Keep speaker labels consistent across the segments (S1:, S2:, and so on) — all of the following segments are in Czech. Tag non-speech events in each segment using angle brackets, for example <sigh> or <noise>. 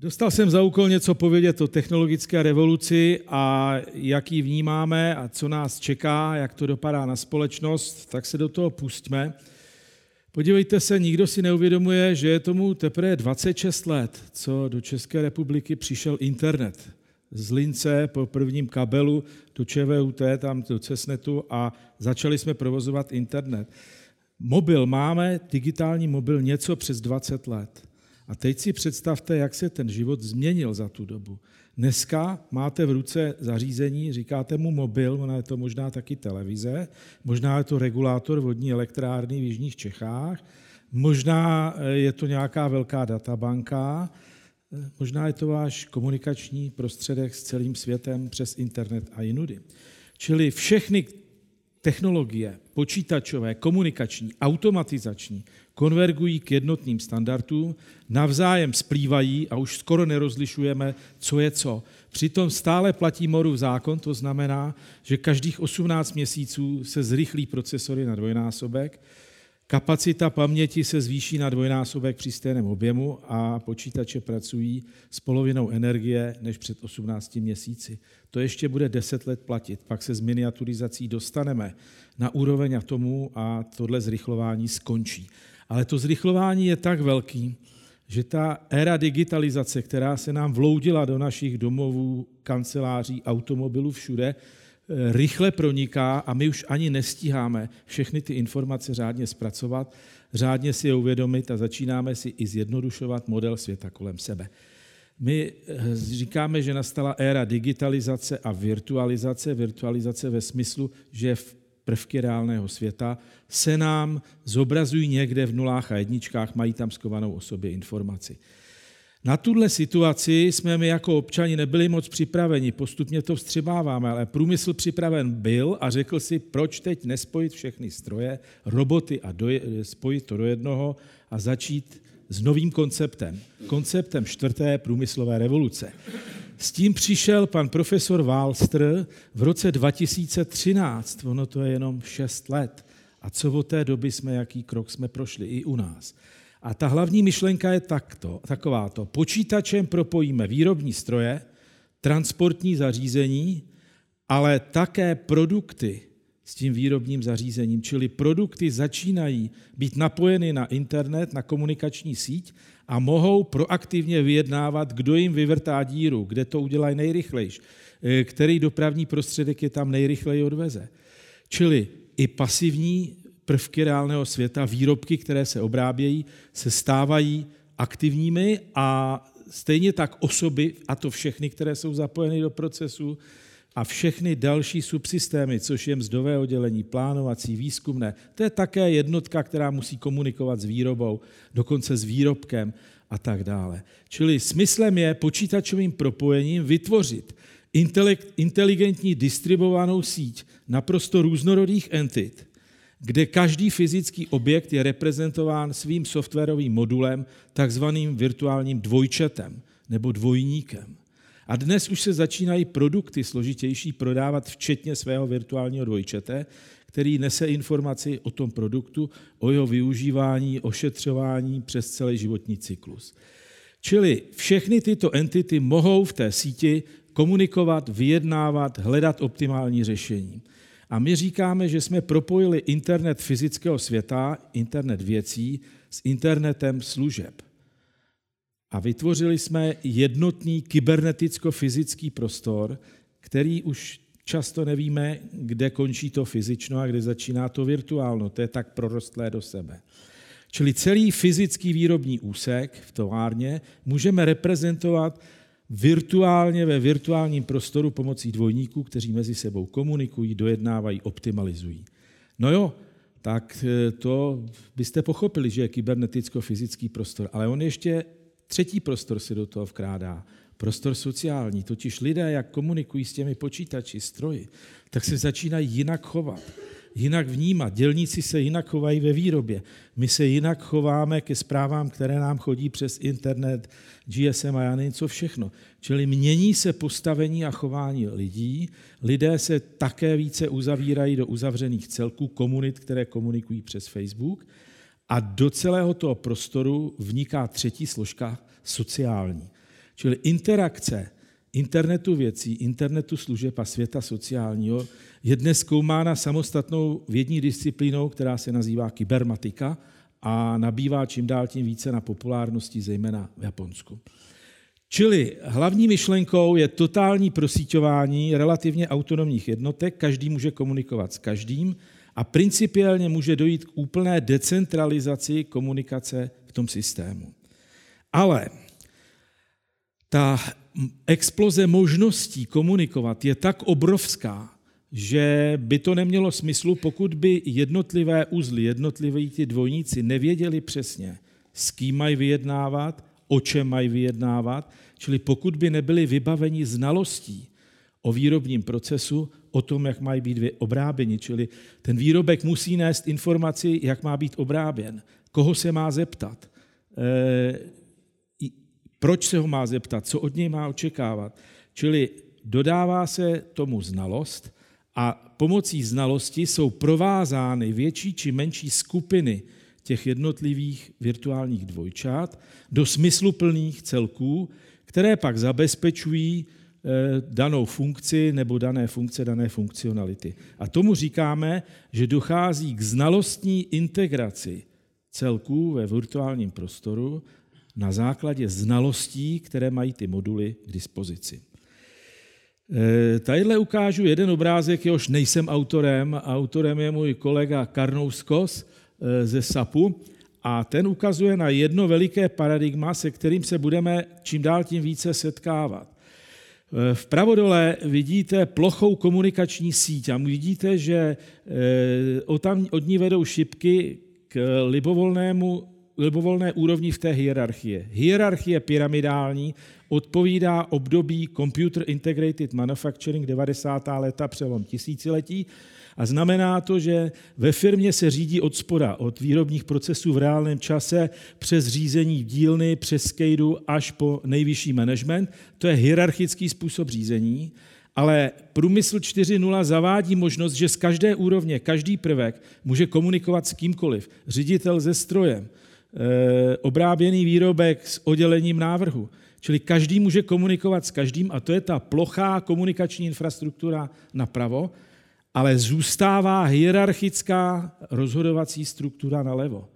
S1: Dostal jsem za úkol něco povědět o technologické revoluci a jak ji vnímáme a co nás čeká, jak to dopadá na společnost, tak se do toho pustíme. Podívejte se, nikdo si neuvědomuje, že je tomu teprve 26 let, co do České republiky přišel internet. Z Lince po prvním kabelu do ČVUT, tam do Cesnetu a začali jsme provozovat internet. Mobil máme, digitální mobil, něco přes 20 let. A teď si představte, jak se ten život změnil za tu dobu. Dneska máte v ruce zařízení, říkáte mu mobil, ona je to možná taky televize, možná je to regulátor vodní elektrárny v Jižních Čechách, možná eh, je to nějaká velká databanka, eh, možná je to váš komunikační prostředek s celým světem přes internet a jinudy. Čili všechny technologie, počítačové, komunikační, automatizační, konvergují k jednotným standardům, navzájem splývají a už skoro nerozlišujeme, co je co. Přitom stále platí Morův zákon, to znamená, že každých 18 měsíců se zrychlí procesory na dvojnásobek, kapacita paměti se zvýší na dvojnásobek při stejném objemu a počítače pracují s polovinou energie než před 18 měsíci. To ještě bude 10 let platit, pak se s miniaturizací dostaneme na úroveň atomu a tohle zrychlování skončí. Ale to zrychlování je tak velký, že ta éra digitalizace, která se nám vloudila do našich domovů, kanceláří, automobilů všude, eh, rychle proniká a my už ani nestíháme všechny ty informace řádně zpracovat, řádně si je uvědomit a začínáme si i zjednodušovat model světa kolem sebe. My eh, říkáme, že nastala éra digitalizace a virtualizace. Virtualizace ve smyslu, že v prvky reálného světa, se nám zobrazují někde v nulách a jedničkách, mají tam skovanou o sobě informaci. Na tuhle situaci jsme my jako občani nebyli moc připraveni, postupně to vstřebáváme, ale průmysl připraven byl a řekl si, proč teď nespojit všechny stroje, roboty a doje, spojit to do jednoho a začít s novým konceptem. Konceptem čtvrté průmyslové revoluce. S tím přišel pan profesor Wallster v roce 2013, ono to je jenom 6 let. A co od té doby jsme, jaký krok jsme prošli i u nás. A ta hlavní myšlenka je takto, takováto. Počítačem propojíme výrobní stroje, transportní zařízení, ale také produkty s tím výrobním zařízením. Čili produkty začínají být napojeny na internet, na komunikační síť a mohou proaktivně vyjednávat, kdo jim vyvrtá díru, kde to udělají nejrychlejš, eh, který dopravní prostředek je tam nejrychleji odveze. Čili i pasivní prvky reálného světa, výrobky, které se obrábějí, se stávají aktivními a stejně tak osoby, a to všechny, které jsou zapojeny do procesu, a všechny další subsystémy, což je mzdové oddělení, plánovací, výzkumné, to je také jednotka, která musí komunikovat s výrobou, dokonce s výrobkem a tak dále. Čili smyslem je počítačovým propojením vytvořit inteligentní distribuovanou síť naprosto různorodých entit, kde každý fyzický objekt je reprezentován svým softwarovým modulem, takzvaným virtuálním dvojčetem nebo dvojníkem. A dnes už se začínají produkty složitější prodávat včetně svého virtuálního dvojčete, který nese informaci o tom produktu, o jeho využívání, ošetřování přes celý životní cyklus. Čili všechny tyto entity mohou v té síti komunikovat, vyjednávat, hledat optimální řešení. A my říkáme, že jsme propojili internet fyzického světa, internet věcí, s internetem služeb a vytvořili jsme jednotný kyberneticko-fyzický prostor, který už často nevíme, kde končí to fyzično a kde začíná to virtuálno. To je tak prorostlé do sebe. Čili celý fyzický výrobní úsek v továrně můžeme reprezentovat virtuálně ve virtuálním prostoru pomocí dvojníků, kteří mezi sebou komunikují, dojednávají, optimalizují. No jo, tak eh, to byste pochopili, že je kyberneticko-fyzický prostor, ale on ještě Třetí prostor se do toho vkrádá. Prostor sociální, totiž lidé, jak komunikují s těmi počítači, stroji, tak se začínají jinak chovat, jinak vnímat. Dělníci se jinak chovají ve výrobě. My se jinak chováme ke zprávám, které nám chodí přes internet, GSM a já nevím co všechno. Čili mění se postavení a chování lidí, lidé se také více uzavírají do uzavřených celků, komunit, které komunikují přes Facebook a do celého toho prostoru vniká třetí složka sociální. Čili interakce internetu věcí, internetu služeb a světa sociálního je dnes zkoumána samostatnou vědní disciplínou, která se nazývá kybermatika a nabývá čím dál tím více na populárnosti, zejména v Japonsku. Čili hlavní myšlenkou je totální prosíťování relativně autonomních jednotek, každý může komunikovat s každým a principiálně může dojít k úplné decentralizaci komunikace v tom systému. Ale ta exploze možností komunikovat je tak obrovská, že by to nemělo smyslu, pokud by jednotlivé uzly, jednotlivé ty dvojníci nevěděli přesně, s kým mají vyjednávat, o čem mají vyjednávat, čili pokud by nebyli vybaveni znalostí o výrobním procesu, o tom, jak mají být obráběni, čili ten výrobek musí nést informaci, jak má být obráběn, koho se má zeptat, eh, proč se ho má zeptat, co od něj má očekávat. Čili dodává se tomu znalost a pomocí znalosti jsou provázány větší či menší skupiny těch jednotlivých virtuálních dvojčat do smysluplných celků, které pak zabezpečují danou funkci nebo dané funkce, dané funkcionality. A tomu říkáme, že dochází k znalostní integraci celků ve virtuálním prostoru na základě znalostí, které mají ty moduly k dispozici. Eh, tadyhle ukážu jeden obrázek, jehož nejsem autorem. Autorem je můj kolega Karnouskos eh, ze SAPu a ten ukazuje na jedno veliké paradigma, se kterým se budeme čím dál tím více setkávat. Eh, v pravodole vidíte plochou komunikační síť a vidíte, že od ní vedou šipky k libovolnému libovolné úrovni v té hierarchie. Hierarchie pyramidální odpovídá období Computer Integrated Manufacturing 90. léta přelom tisíciletí a znamená to, že ve firmě se řídí od spoda, od výrobních procesů v reálném čase přes řízení dílny, přes skejdu až po nejvyšší management. To je hierarchický způsob řízení, ale průmysl 4.0 zavádí možnost, že z každé úrovně, každý prvek může komunikovat s kýmkoliv. Ředitel se strojem, Eh, obráběný výrobek s oddělením návrhu. Čili každý může komunikovat s každým a to je ta plochá komunikační infrastruktura napravo, ale zůstává hierarchická rozhodovací struktura nalevo.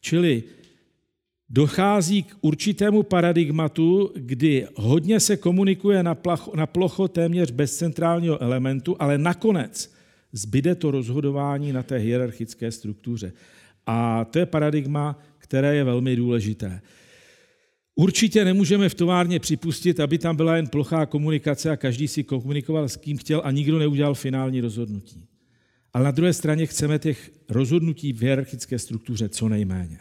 S1: Čili dochází k určitému paradigmatu, kdy hodně se komunikuje na, placho, na plocho téměř bez centrálního elementu, ale nakonec zbyde to rozhodování na té hierarchické struktuře. A to je paradigma, které je velmi důležité. Určitě nemůžeme v továrně připustit, aby tam byla jen plochá komunikace a každý si komunikoval s kým chtěl a nikdo neudělal finální rozhodnutí. Ale na druhé straně chceme těch rozhodnutí v hierarchické struktuře co nejméně.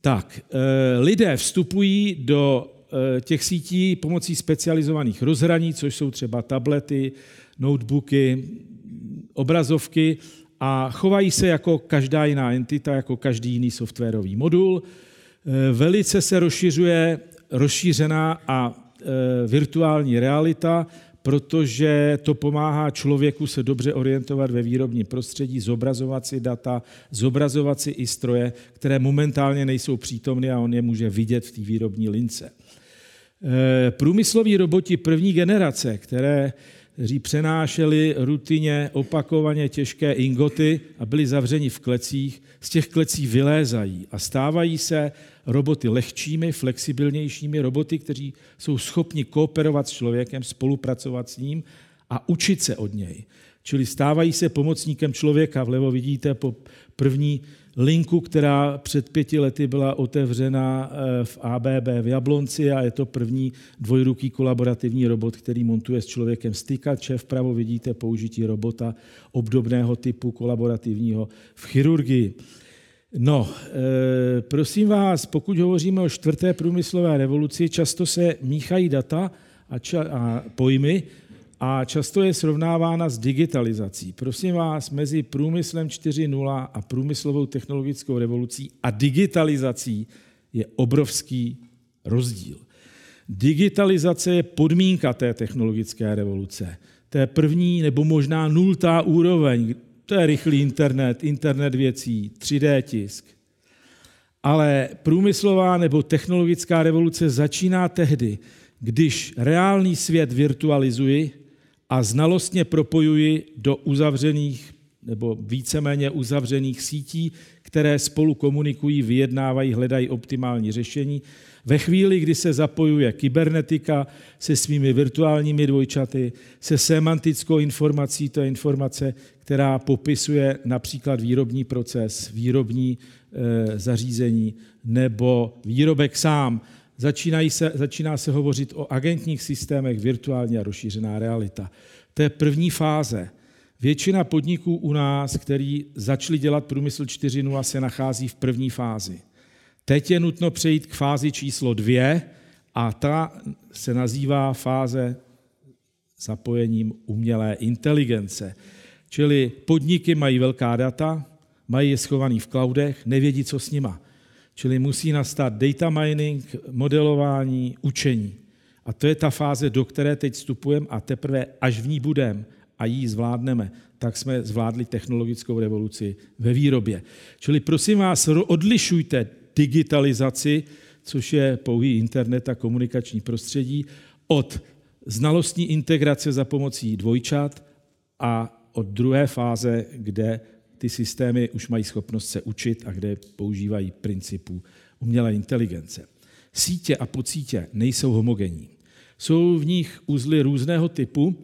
S1: Tak, eh, lidé vstupují do eh, těch sítí pomocí specializovaných rozhraní, což jsou třeba tablety, notebooky, obrazovky a chovají se jako každá jiná entita, jako každý jiný softwarový modul. E, velice se rozšiřuje rozšířená a e, virtuální realita, protože to pomáhá člověku se dobře orientovat ve výrobním prostředí, zobrazovat si data, zobrazovat si i stroje, které momentálně nejsou přítomny a on je může vidět v té výrobní lince. E, průmysloví roboti první generace, které kteří přenášeli rutině opakovaně těžké ingoty a byli zavřeni v klecích, z těch klecí vylézají a stávají se roboty lehčími, flexibilnějšími, roboty, kteří jsou schopni kooperovat s člověkem, spolupracovat s ním a učit se od něj. Čili stávají se pomocníkem člověka. Vlevo vidíte po první linku, která před pěti lety byla otevřena eh, v ABB v Jablonci a je to první dvojruký kolaborativní robot, který montuje s člověkem stykače. Vpravo vidíte použití robota obdobného typu kolaborativního v chirurgii. No, e, prosím vás, pokud hovoříme o čtvrté průmyslové revoluci, často se míchají data a, ča- a pojmy, a často je srovnávána s digitalizací. Prosím vás, mezi průmyslem 4.0 a průmyslovou technologickou revolucí a digitalizací je obrovský rozdíl. Digitalizace je podmínka té technologické revoluce. To je první nebo možná nultá úroveň. To je rychlý internet, internet věcí, 3D tisk. Ale průmyslová nebo technologická revoluce začíná tehdy, když reálný svět virtualizuji a znalostně propojuji do uzavřených nebo víceméně uzavřených sítí, které spolu komunikují, vyjednávají, hledají optimální řešení. Ve chvíli, kdy se zapojuje kybernetika se svými virtuálními dvojčaty, se semantickou informací, to je informace, která popisuje například výrobní proces, výrobní e, zařízení nebo výrobek sám. Začínají se, začíná se hovořit o agentních systémech, virtuální a rozšířená realita. To je první fáze. Většina podniků u nás, který začali dělat průmysl 4.0, se nachází v první fázi. Teď je nutno přejít k fázi číslo dvě a ta se nazývá fáze zapojením umělé inteligence. Čili podniky mají velká data, mají je schovaný v cloudech, nevědí, co s nima. Čili musí nastat data mining, modelování, učení. A to je ta fáze, do které teď vstupujeme a teprve až v ní budeme a ji zvládneme, tak jsme zvládli technologickou revoluci ve výrobě. Čili prosím vás, odlišujte digitalizaci, což je pouhý internet a komunikační prostředí, od znalostní integrace za pomocí dvojčat a od druhé fáze, kde ty systémy už mají schopnost se učit a kde používají principů umělé inteligence. Sítě a podsítě nejsou homogenní. Jsou v nich uzly různého typu,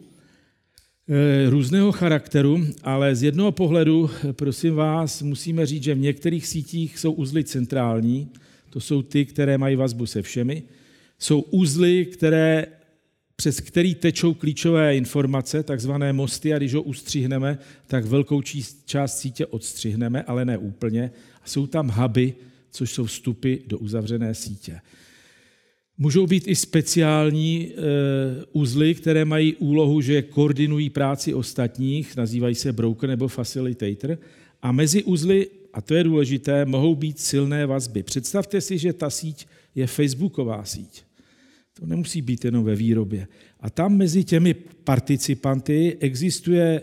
S1: eh, různého charakteru, ale z jednoho pohledu, prosím vás, musíme říct, že v některých sítích jsou uzly centrální, to jsou ty, které mají vazbu se všemi, jsou uzly, které přes který tečou klíčové informace, takzvané mosty, a když ho ustřihneme, tak velkou část sítě odstřihneme, ale ne úplně. A jsou tam huby, což jsou vstupy do uzavřené sítě. Můžou být i speciální e, uzly, které mají úlohu, že koordinují práci ostatních, nazývají se broker nebo facilitator. A mezi uzly, a to je důležité, mohou být silné vazby. Představte si, že ta síť je facebooková síť. To nemusí být jenom ve výrobě. A tam mezi těmi participanty existuje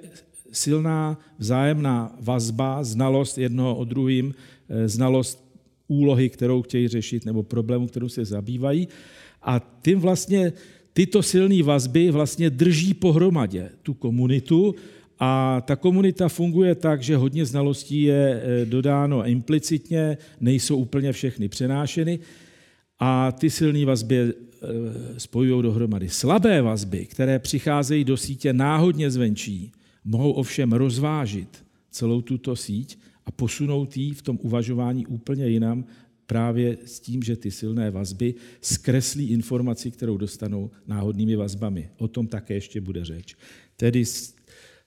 S1: silná vzájemná vazba, znalost jednoho o druhým, eh, znalost úlohy, kterou chtějí řešit, nebo problému, kterou se zabývají. A tím vlastně tyto silné vazby vlastně drží pohromadě tu komunitu a ta komunita funguje tak, že hodně znalostí je eh, dodáno implicitně, nejsou úplně všechny přenášeny a ty silné vazby Eh, spojují dohromady. Slabé vazby, které přicházejí do sítě náhodně zvenčí, mohou ovšem rozvážit celou tuto síť a posunout ji v tom uvažování úplně jinam, právě s tím, že ty silné vazby zkreslí informaci, kterou dostanou náhodnými vazbami. O tom také ještě bude řeč. Tedy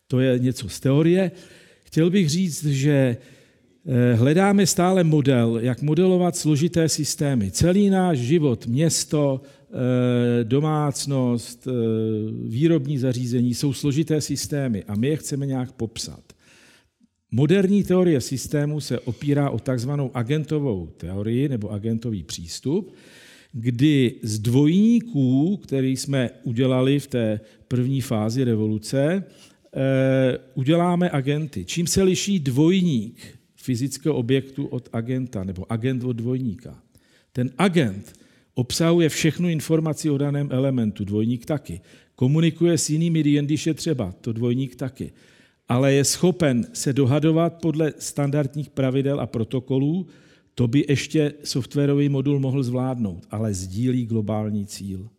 S1: to je něco z teorie. Chtěl bych říct, že hledáme stále model, jak modelovat složité systémy. Celý náš život, město, eh, domácnost, eh, výrobní zařízení jsou složité systémy a my je chceme nějak popsat. Moderní teorie systému se opírá o takzvanou agentovou teorii nebo agentový přístup, kdy z dvojníků, který jsme udělali v té první fázi revoluce, uděláme agenty. Čím se liší dvojník fyzického objektu od agenta nebo agent od dvojníka. Ten agent obsahuje všechnu informaci o daném elementu, dvojník taky. Komunikuje s jinými, jen když je třeba, to dvojník taky. Ale je schopen se dohadovat podle standardních pravidel a protokolů, to by ještě softwarový modul mohl zvládnout, ale sdílí globální cíl.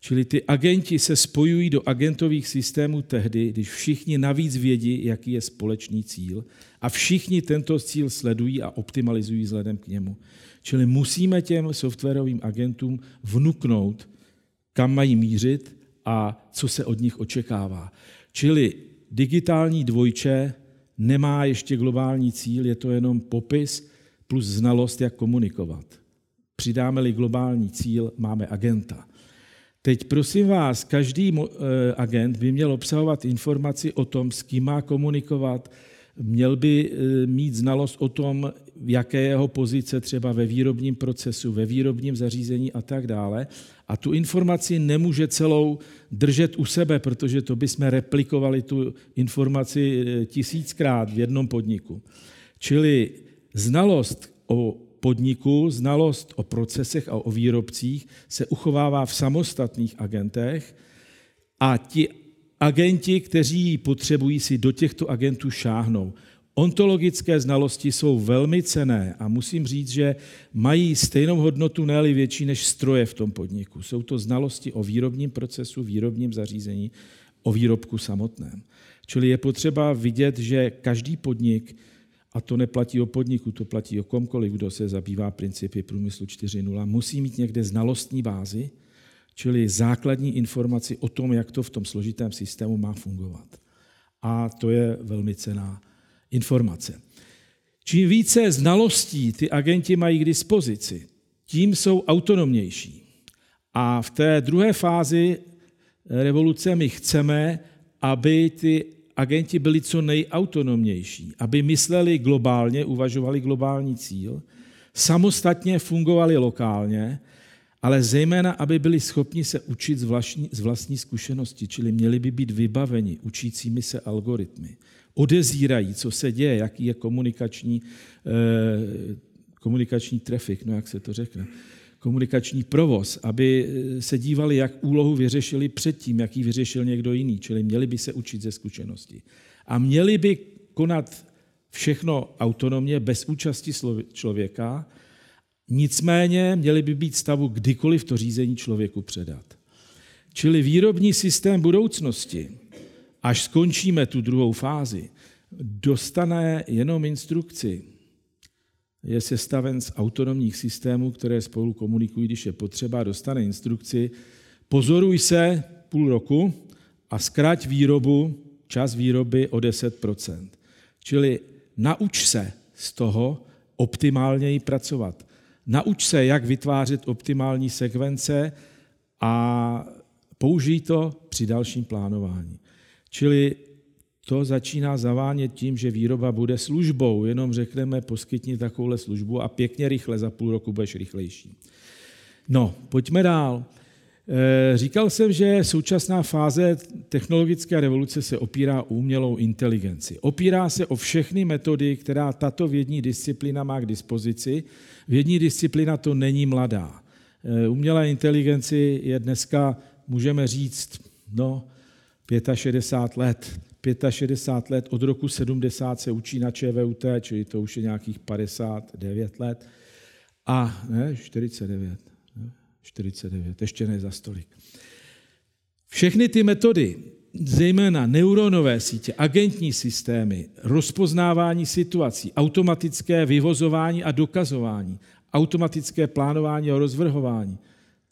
S1: Čili ty agenti se spojují do agentových systémů tehdy, když všichni navíc vědí, jaký je společný cíl a všichni tento cíl sledují a optimalizují vzhledem k němu. Čili musíme těm softwarovým agentům vnuknout, kam mají mířit a co se od nich očekává. Čili digitální dvojče nemá ještě globální cíl, je to jenom popis plus znalost, jak komunikovat. Přidáme-li globální cíl, máme agenta. Teď prosím vás, každý eh, agent by měl obsahovat informaci o tom, s kým má komunikovat, měl by eh, mít znalost o tom, jaké je jeho pozice třeba ve výrobním procesu, ve výrobním zařízení a tak dále. A tu informaci nemůže celou držet u sebe, protože to bychom replikovali tu informaci eh, tisíckrát v jednom podniku. Čili znalost o podniku, znalost o procesech a o výrobcích se uchovává v samostatných agentech a ti agenti, kteří ji potřebují, si do těchto agentů šáhnou. Ontologické znalosti jsou velmi cené a musím říct, že mají stejnou hodnotu, ne větší než stroje v tom podniku. Jsou to znalosti o výrobním procesu, výrobním zařízení, o výrobku samotném. Čili je potřeba vidět, že každý podnik, a to neplatí o podniku, to platí o komkoliv, kdo se zabývá principy průmyslu 4.0, musí mít někde znalostní bázi, čili základní informaci o tom, jak to v tom složitém systému má fungovat. A to je velmi cená informace. Čím více znalostí ty agenti mají k dispozici, tím jsou autonomnější. A v té druhé fázi revoluce my chceme, aby ty agenti byli co nejautonomnější, aby mysleli globálně, uvažovali globální cíl, samostatně fungovali lokálně, ale zejména, aby byli schopni se učit z vlastní, z vlastní zkušenosti, čili měli by být vybaveni učícími se algoritmy. Odezírají, co se děje, jaký je komunikační, eh, komunikační trafik, no jak se to řekne, komunikační provoz, aby se dívali, jak úlohu vyřešili předtím, jak ji vyřešil někdo jiný, čili měli by se učit ze zkušenosti. A měli by konat všechno autonomně, bez účasti člověka, nicméně měli by být stavu kdykoliv to řízení člověku předat. Čili výrobní systém budoucnosti, až skončíme tu druhou fázi, dostane jenom instrukci, je sestaven z autonomních systémů, které spolu komunikují, když je potřeba, dostane instrukci, pozoruj se půl roku a zkrať výrobu, čas výroby o 10%. Čili nauč se z toho optimálněji pracovat. Nauč se, jak vytvářet optimální sekvence a použij to při dalším plánování. Čili to začíná zavánět tím, že výroba bude službou. Jenom řekneme, poskytni takovouhle službu a pěkně rychle, za půl roku budeš rychlejší. No, pojďme dál. Eh, říkal jsem, že současná fáze technologické revoluce se opírá o umělou inteligenci. Opírá se o všechny metody, která tato vědní disciplína má k dispozici. Vědní disciplína to není mladá. Eh, umělá inteligenci je dneska, můžeme říct, no, 65 let. 65 let, od roku 70 se učí na ČVUT, čili to už je nějakých 59 let. A ne, 49. Ne, 49, ještě ne za stolik. Všechny ty metody, zejména neuronové sítě, agentní systémy, rozpoznávání situací, automatické vyvozování a dokazování, automatické plánování a rozvrhování,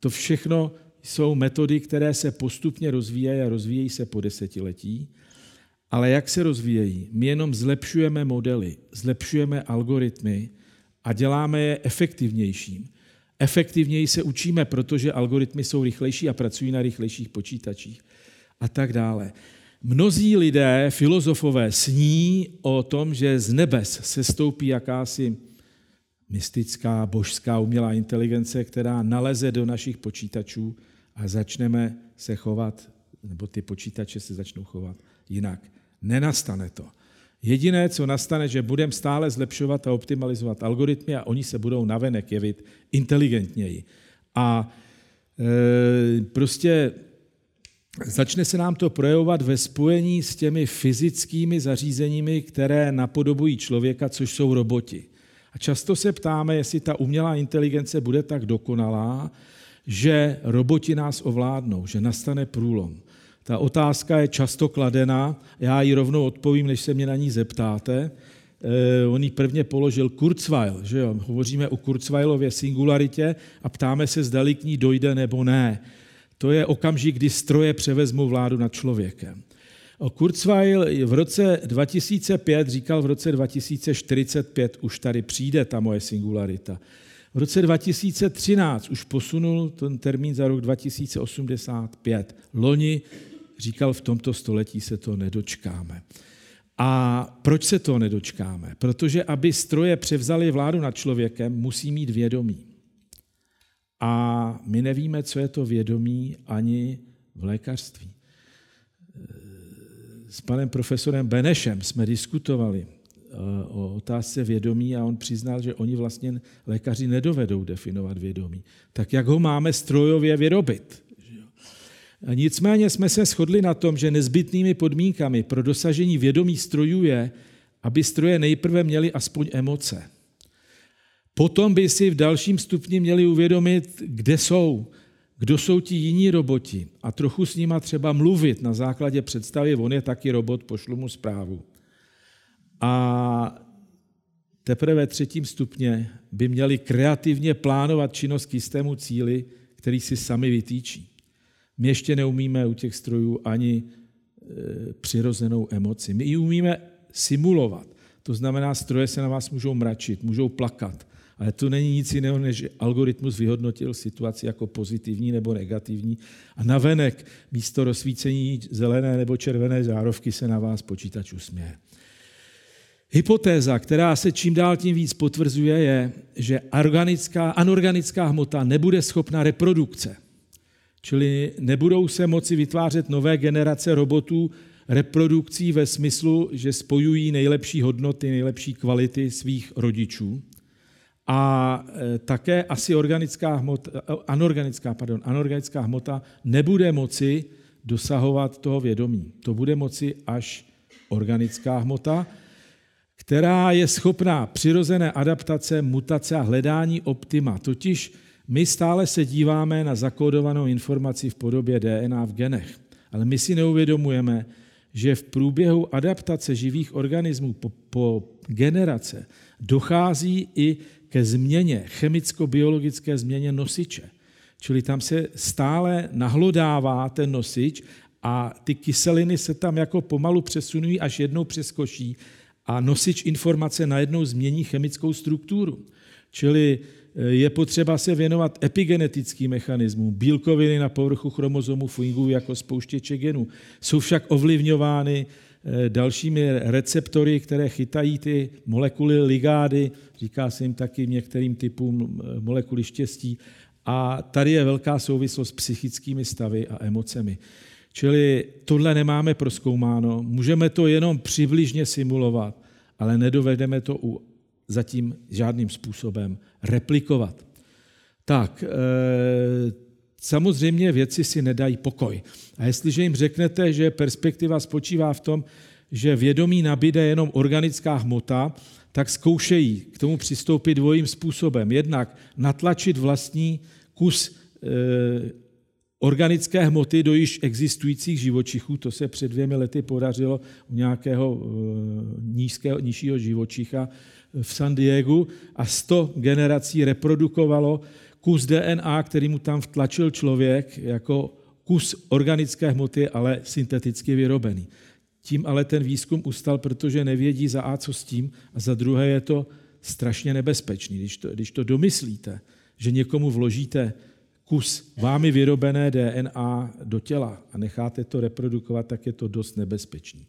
S1: to všechno jsou metody, které se postupně rozvíjejí a rozvíjejí se po desetiletí. Ale jak se rozvíjejí? My jenom zlepšujeme modely, zlepšujeme algoritmy a děláme je efektivnějším. Efektivněji se učíme, protože algoritmy jsou rychlejší a pracují na rychlejších počítačích a tak dále. Mnozí lidé, filozofové, sní o tom, že z nebes se stoupí jakási mystická, božská umělá inteligence, která naleze do našich počítačů a začneme se chovat, nebo ty počítače se začnou chovat jinak. Nenastane to. Jediné, co nastane, že budeme stále zlepšovat a optimalizovat algoritmy a oni se budou navenek jevit inteligentněji. A e, prostě začne se nám to projevovat ve spojení s těmi fyzickými zařízeními, které napodobují člověka, což jsou roboti. A často se ptáme, jestli ta umělá inteligence bude tak dokonalá, že roboti nás ovládnou, že nastane průlom. Ta otázka je často kladená, já ji rovnou odpovím, než se mě na ní zeptáte. Eh, on ji prvně položil Kurzweil, že jo? hovoříme o Kurzweilově singularitě a ptáme se, zdali k ní dojde nebo ne. To je okamžik, kdy stroje převezmou vládu nad člověkem. Kurzweil v roce 2005 říkal, v roce 2045 už tady přijde ta moje singularita. V roce 2013 už posunul ten termín za rok 2085. Loni říkal, v tomto století se to nedočkáme. A proč se to nedočkáme? Protože aby stroje převzaly vládu nad člověkem, musí mít vědomí. A my nevíme, co je to vědomí ani v lékařství. S panem profesorem Benešem jsme diskutovali o otázce vědomí a on přiznal, že oni vlastně lékaři nedovedou definovat vědomí. Tak jak ho máme strojově vyrobit? Nicméně jsme se shodli na tom, že nezbytnými podmínkami pro dosažení vědomí strojů je, aby stroje nejprve měly aspoň emoce. Potom by si v dalším stupni měli uvědomit, kde jsou, kdo jsou ti jiní roboti a trochu s nima třeba mluvit na základě představy, on je taky robot, pošlu mu zprávu. A teprve ve třetím stupně by měli kreativně plánovat činnost k jistému cíli, který si sami vytýčí. My ještě neumíme u těch strojů ani e, přirozenou emoci. My ji umíme simulovat. To znamená, stroje se na vás můžou mračit, můžou plakat, ale to není nic jiného, než algoritmus vyhodnotil situaci jako pozitivní nebo negativní a navenek místo rozsvícení zelené nebo červené žárovky se na vás počítač usměje. Hypotéza, která se čím dál tím víc potvrzuje, je, že organická, anorganická hmota nebude schopna reprodukce. Čili nebudou se moci vytvářet nové generace robotů reprodukcí ve smyslu, že spojují nejlepší hodnoty, nejlepší kvality svých rodičů. A e, také asi organická hmota, anorganická, pardon, anorganická hmota nebude moci dosahovat toho vědomí. To bude moci až organická hmota, která je schopná přirozené adaptace, mutace a hledání optima. Totiž my stále se díváme na zakódovanou informaci v podobě DNA v genech, ale my si neuvědomujeme, že v průběhu adaptace živých organismů po, po generace dochází i ke změně, chemicko-biologické změně nosiče. Čili tam se stále nahlodává ten nosič a ty kyseliny se tam jako pomalu přesunují, až jednou přeskoší a nosič informace najednou změní chemickou strukturu. Čili je potřeba se věnovat epigenetickým mechanismům. Bílkoviny na povrchu chromozomu fungují jako spouštěče genů. Jsou však ovlivňovány eh, dalšími receptory, které chytají ty molekuly ligády, říká se jim taky některým typům molekuly štěstí. A tady je velká souvislost s psychickými stavy a emocemi. Čili tohle nemáme proskoumáno, můžeme to jenom přibližně simulovat, ale nedovedeme to u zatím žádným způsobem replikovat. Tak, eh, samozřejmě věci si nedají pokoj. A jestliže jim řeknete, že perspektiva spočívá v tom, že vědomí nabíde jenom organická hmota, tak zkoušejí k tomu přistoupit dvojím způsobem. Jednak natlačit vlastní kus eh, organické hmoty do již existujících živočichů. To se před dvěmi lety podařilo u nějakého eh, nízkého, nižšího živočicha v San Diego a 100 generací reprodukovalo kus DNA, který mu tam vtlačil člověk jako kus organické hmoty, ale synteticky vyrobený. Tím ale ten výzkum ustal, protože nevědí za A, co s tím, a za druhé je to strašně nebezpečný. Když to, když to domyslíte, že někomu vložíte kus vámi vyrobené DNA do těla a necháte to reprodukovat, tak je to dost nebezpečný.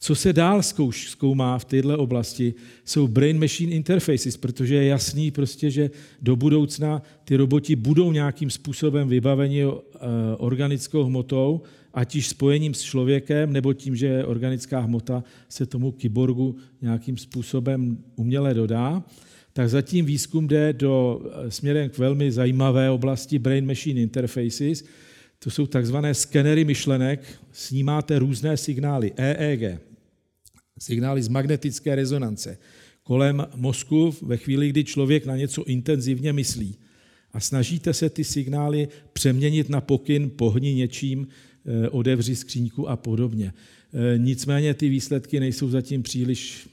S1: Co se dál zkouš, zkoumá v této oblasti, jsou brain-machine interfaces, protože je jasný prostě, že do budoucna ty roboti budou nějakým způsobem vybaveni eh, organickou hmotou, ať již spojením s člověkem, nebo tím, že organická hmota se tomu kyborgu nějakým způsobem uměle dodá tak zatím výzkum jde do, eh, směrem k velmi zajímavé oblasti brain-machine interfaces. To jsou takzvané skenery myšlenek, snímáte různé signály EEG, signály z magnetické rezonance kolem mozku ve chvíli, kdy člověk na něco intenzivně myslí. A snažíte se ty signály přeměnit na pokyn, pohni něčím, eh, odevři skříňku a podobně. Eh, nicméně ty výsledky nejsou zatím příliš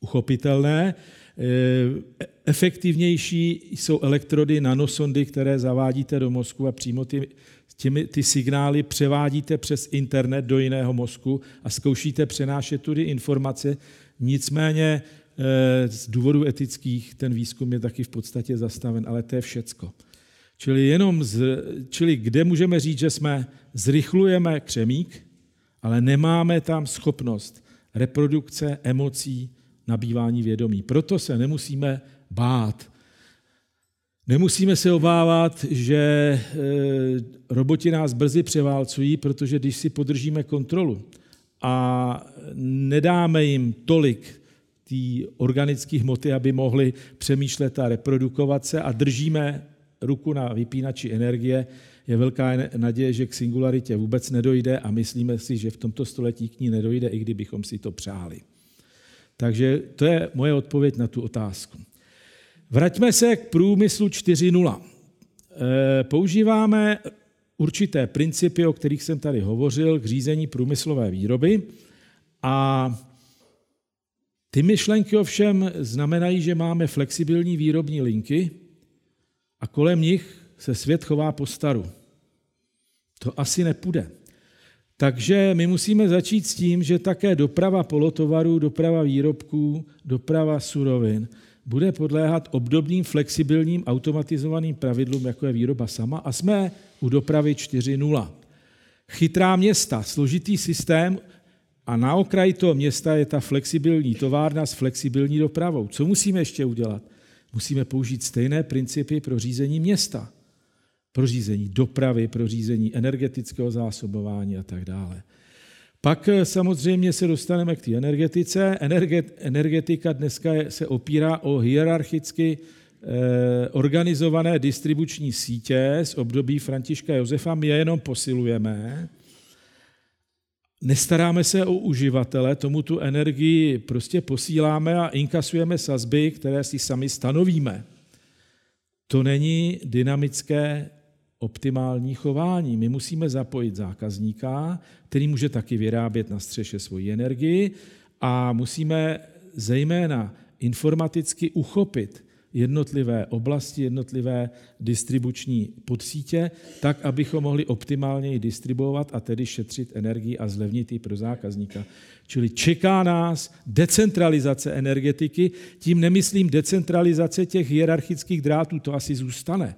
S1: uchopitelné. Eh, efektivnější jsou elektrody, nanosondy, které zavádíte do mozku a přímo ty, těmi, ty signály převádíte přes internet do jiného mozku a zkoušíte přenášet tudy informace. Nicméně eh, z důvodů etických ten výzkum je taky v podstatě zastaven, ale to je všecko. Čili, jenom z, čili kde můžeme říct, že jsme zrychlujeme křemík, ale nemáme tam schopnost reprodukce emocí, nabývání vědomí. Proto se nemusíme bát. Nemusíme se obávat, že e, roboti nás brzy převálcují, protože když si podržíme kontrolu a nedáme jim tolik té organické hmoty, aby mohli přemýšlet a reprodukovat se a držíme ruku na vypínači energie, je velká naděje, že k singularitě vůbec nedojde a myslíme si, že v tomto století k ní nedojde, i kdybychom si to přáli. Takže to je moje odpověď na tu otázku. Vraťme se k průmyslu 4.0. Eh, používáme určité principy, o kterých jsem tady hovořil, k řízení průmyslové výroby a ty myšlenky ovšem znamenají, že máme flexibilní výrobní linky a kolem nich se svět chová po staru. To asi nepůjde. Takže my musíme začít s tím, že také doprava polotovarů, doprava výrobků, doprava surovin bude podléhat obdobným flexibilním automatizovaným pravidlům, jako je výroba sama. A jsme u dopravy 4.0. Chytrá města, složitý systém a na okraji toho města je ta flexibilní továrna s flexibilní dopravou. Co musíme ještě udělat? Musíme použít stejné principy pro řízení města pro řízení dopravy, pro řízení energetického zásobování a tak dále. Pak eh, samozřejmě se dostaneme k té energetice. Energetika dneska se opírá o hierarchicky eh, organizované distribuční sítě z období Františka Josefa. My je jenom posilujeme. Nestaráme se o uživatele, tomu tu energii prostě posíláme a inkasujeme sazby, které si sami stanovíme. To není dynamické optimální chování. My musíme zapojit zákazníka, který může taky vyrábět na střeše svoji energii a musíme zejména informaticky uchopit jednotlivé oblasti, jednotlivé distribuční podsítě, tak, abychom mohli optimálně distribuovat a tedy šetřit energii a zlevnit ji pro zákazníka. Čili čeká nás decentralizace energetiky, tím nemyslím decentralizace těch hierarchických drátů, to asi zůstane,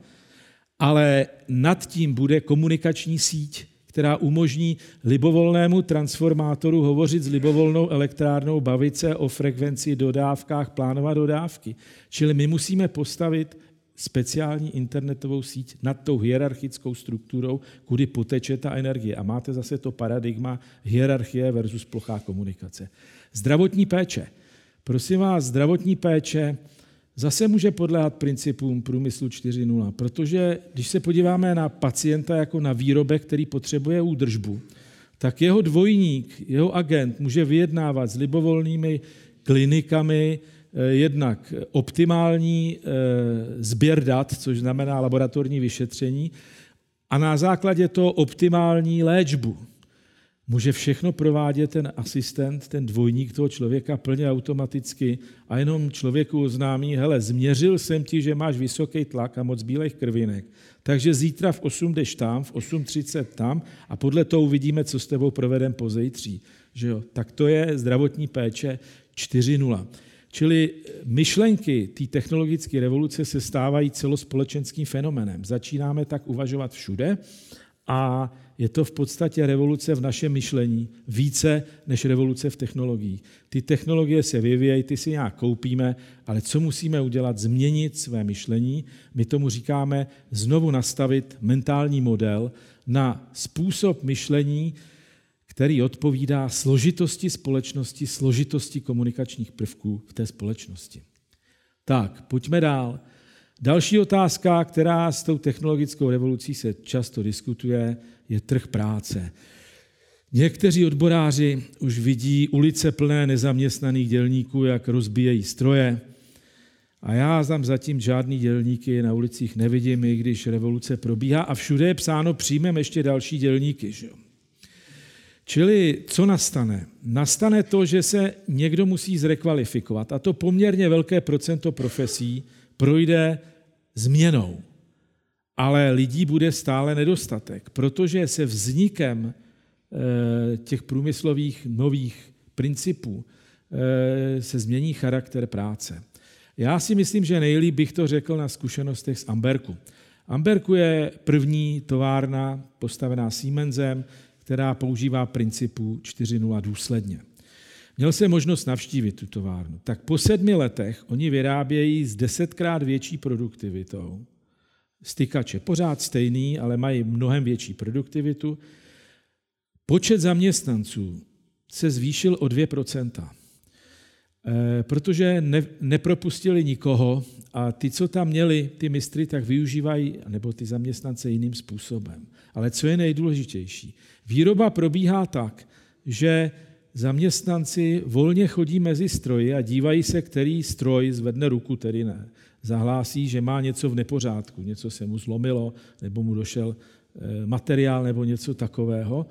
S1: ale nad tím bude komunikační síť, která umožní libovolnému transformátoru hovořit s libovolnou elektrárnou, bavit se o frekvenci, dodávkách, plánovat dodávky. Čili my musíme postavit speciální internetovou síť nad tou hierarchickou strukturou, kudy poteče ta energie. A máte zase to paradigma hierarchie versus plochá komunikace. Zdravotní péče. Prosím vás, zdravotní péče zase může podléhat principům průmyslu 4.0, protože když se podíváme na pacienta jako na výrobek, který potřebuje údržbu, tak jeho dvojník, jeho agent může vyjednávat s libovolnými klinikami eh, jednak optimální eh, sběr dat, což znamená laboratorní vyšetření, a na základě toho optimální léčbu. Může všechno provádět ten asistent, ten dvojník toho člověka plně automaticky a jenom člověku oznámí, hele, změřil jsem ti, že máš vysoký tlak a moc bílých krvinek, takže zítra v 8 jdeš tam, v 8.30 tam a podle toho uvidíme, co s tebou provedem po zejtří. Že jo? Tak to je zdravotní péče 4.0. Čili myšlenky té technologické revoluce se stávají celospolečenským fenomenem. Začínáme tak uvažovat všude a je to v podstatě revoluce v našem myšlení více než revoluce v technologiích. Ty technologie se vyvíjejí, ty si nějak koupíme, ale co musíme udělat? Změnit své myšlení. My tomu říkáme znovu nastavit mentální model na způsob myšlení, který odpovídá složitosti společnosti, složitosti komunikačních prvků v té společnosti. Tak, pojďme dál. Další otázka, která s tou technologickou revolucí se často diskutuje, je trh práce. Někteří odboráři už vidí ulice plné nezaměstnaných dělníků, jak rozbíjejí stroje. A já tam zatím žádný dělníky na ulicích nevidím, i když revoluce probíhá. A všude je psáno, přijmeme ještě další dělníky. Že? Čili co nastane? Nastane to, že se někdo musí zrekvalifikovat. A to poměrně velké procento profesí projde změnou ale lidí bude stále nedostatek, protože se vznikem eh, těch průmyslových nových principů eh, se změní charakter práce. Já si myslím, že nejlíp bych to řekl na zkušenostech z Amberku. Amberku je první továrna postavená Siemensem, která používá principu 4.0 důsledně. Měl jsem možnost navštívit tu továrnu. Tak po sedmi letech oni vyrábějí s desetkrát větší produktivitou stykače. Pořád stejný, ale mají mnohem větší produktivitu. Počet zaměstnanců se zvýšil o 2%. Eh, protože ne, nepropustili nikoho a ty, co tam měli, ty mistry, tak využívají, nebo ty zaměstnance jiným způsobem. Ale co je nejdůležitější? Výroba probíhá tak, že zaměstnanci volně chodí mezi stroji a dívají se, který stroj zvedne ruku, který ne. Zahlásí, že má něco v nepořádku, něco se mu zlomilo, nebo mu došel eh, materiál nebo něco takového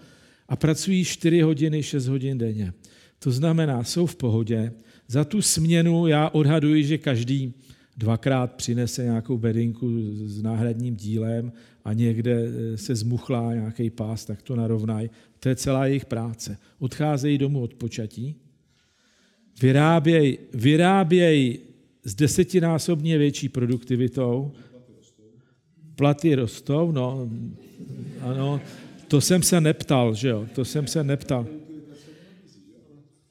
S1: a pracují 4 hodiny, 6 hodin denně. To znamená, jsou v pohodě. Za tu směnu já odhaduji, že každý dvakrát přinese nějakou bedinku s náhradním dílem a někde eh, se zmuchlá nějaký pás, tak to narovnají. To je celá jejich práce. Odcházejí domů od počatí, vyrábějí vyráběj s desetinásobně větší produktivitou, platy rostou, no, ano, to jsem se neptal, že jo, to jsem se neptal.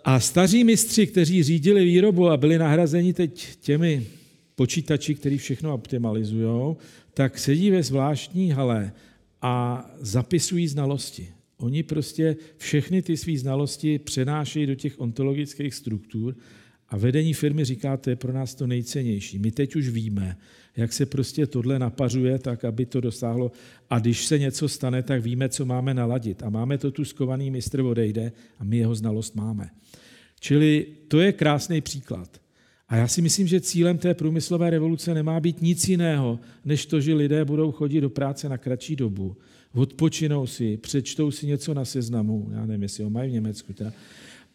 S1: A staří mistři, kteří řídili výrobu a byli nahrazeni teď těmi počítači, který všechno optimalizují, tak sedí ve zvláštní hale a zapisují znalosti. Oni prostě všechny ty své znalosti přenášejí do těch ontologických struktur a vedení firmy říká, to je pro nás to nejcennější. My teď už víme, jak se prostě tohle napařuje tak, aby to dosáhlo. A když se něco stane, tak víme, co máme naladit. A máme to tu skovaný mistr odejde a my jeho znalost máme. Čili to je krásný příklad. A já si myslím, že cílem té průmyslové revoluce nemá být nic jiného, než to, že lidé budou chodit do práce na kratší dobu, odpočinou si, přečtou si něco na seznamu, já nevím, jestli ho mají v Německu, teda,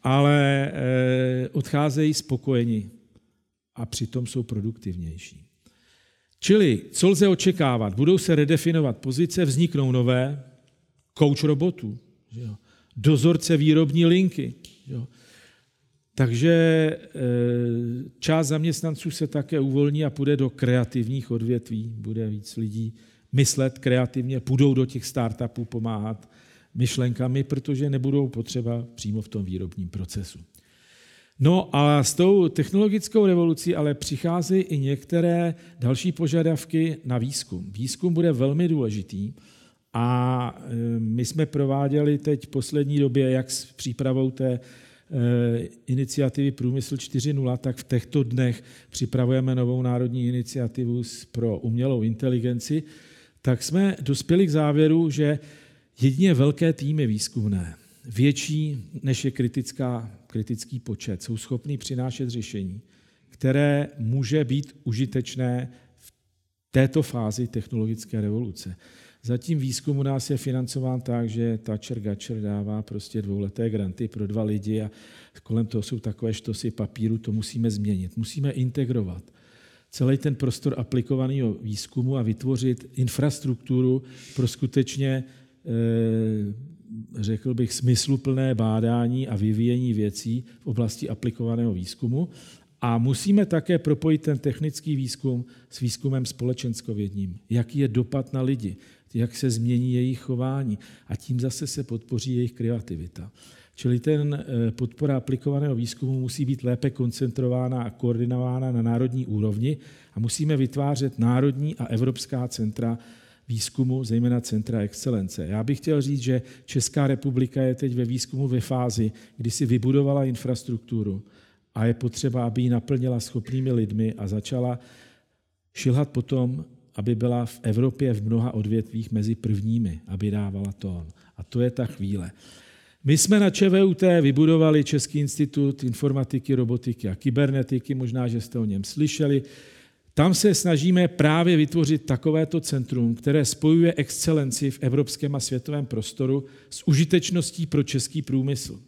S1: ale e, odcházejí spokojeni a přitom jsou produktivnější. Čili, co lze očekávat? Budou se redefinovat pozice, vzniknou nové, coach robotů, dozorce výrobní linky, jo. Takže e, část zaměstnanců se také uvolní a půjde do kreativních odvětví. Bude víc lidí myslet kreativně, půjdou do těch startupů pomáhat myšlenkami, protože nebudou potřeba přímo v tom výrobním procesu. No a s tou technologickou revolucí ale přicházejí i některé další požadavky na výzkum. Výzkum bude velmi důležitý a e, my jsme prováděli teď v poslední době, jak s přípravou té Eh, iniciativy Průmysl 4.0, tak v těchto dnech připravujeme novou národní iniciativu pro umělou inteligenci, tak jsme dospěli k závěru, že jedině velké týmy výzkumné, větší než je kritická, kritický počet, jsou schopní přinášet řešení, které může být užitečné v této fázi technologické revoluce. Zatím výzkum u nás je financován tak, že Thatcher Gatcher dává prostě dvouleté granty pro dva lidi a kolem toho jsou takové štosy papíru, to musíme změnit. Musíme integrovat celý ten prostor aplikovaného výzkumu a vytvořit infrastrukturu pro skutečně, eh, řekl bych, smysluplné bádání a vyvíjení věcí v oblasti aplikovaného výzkumu. A musíme také propojit ten technický výzkum s výzkumem společenskovědním. Jaký je dopad na lidi, jak se změní jejich chování a tím zase se podpoří jejich kreativita. Čili ten eh, podpora aplikovaného výzkumu musí být lépe koncentrována a koordinována na národní úrovni a musíme vytvářet národní a evropská centra výzkumu, zejména centra excelence. Já bych chtěl říct, že Česká republika je teď ve výzkumu ve fázi, kdy si vybudovala infrastrukturu a je potřeba, aby ji naplnila schopnými lidmi a začala šilhat potom aby byla v Evropě v mnoha odvětvích mezi prvními, aby dávala tón. A to je ta chvíle. My jsme na ČVUT vybudovali Český institut informatiky, robotiky a kybernetiky, možná, že jste o něm slyšeli. Tam se snažíme právě vytvořit takovéto centrum, které spojuje excelenci v evropském a světovém prostoru s užitečností pro český průmysl.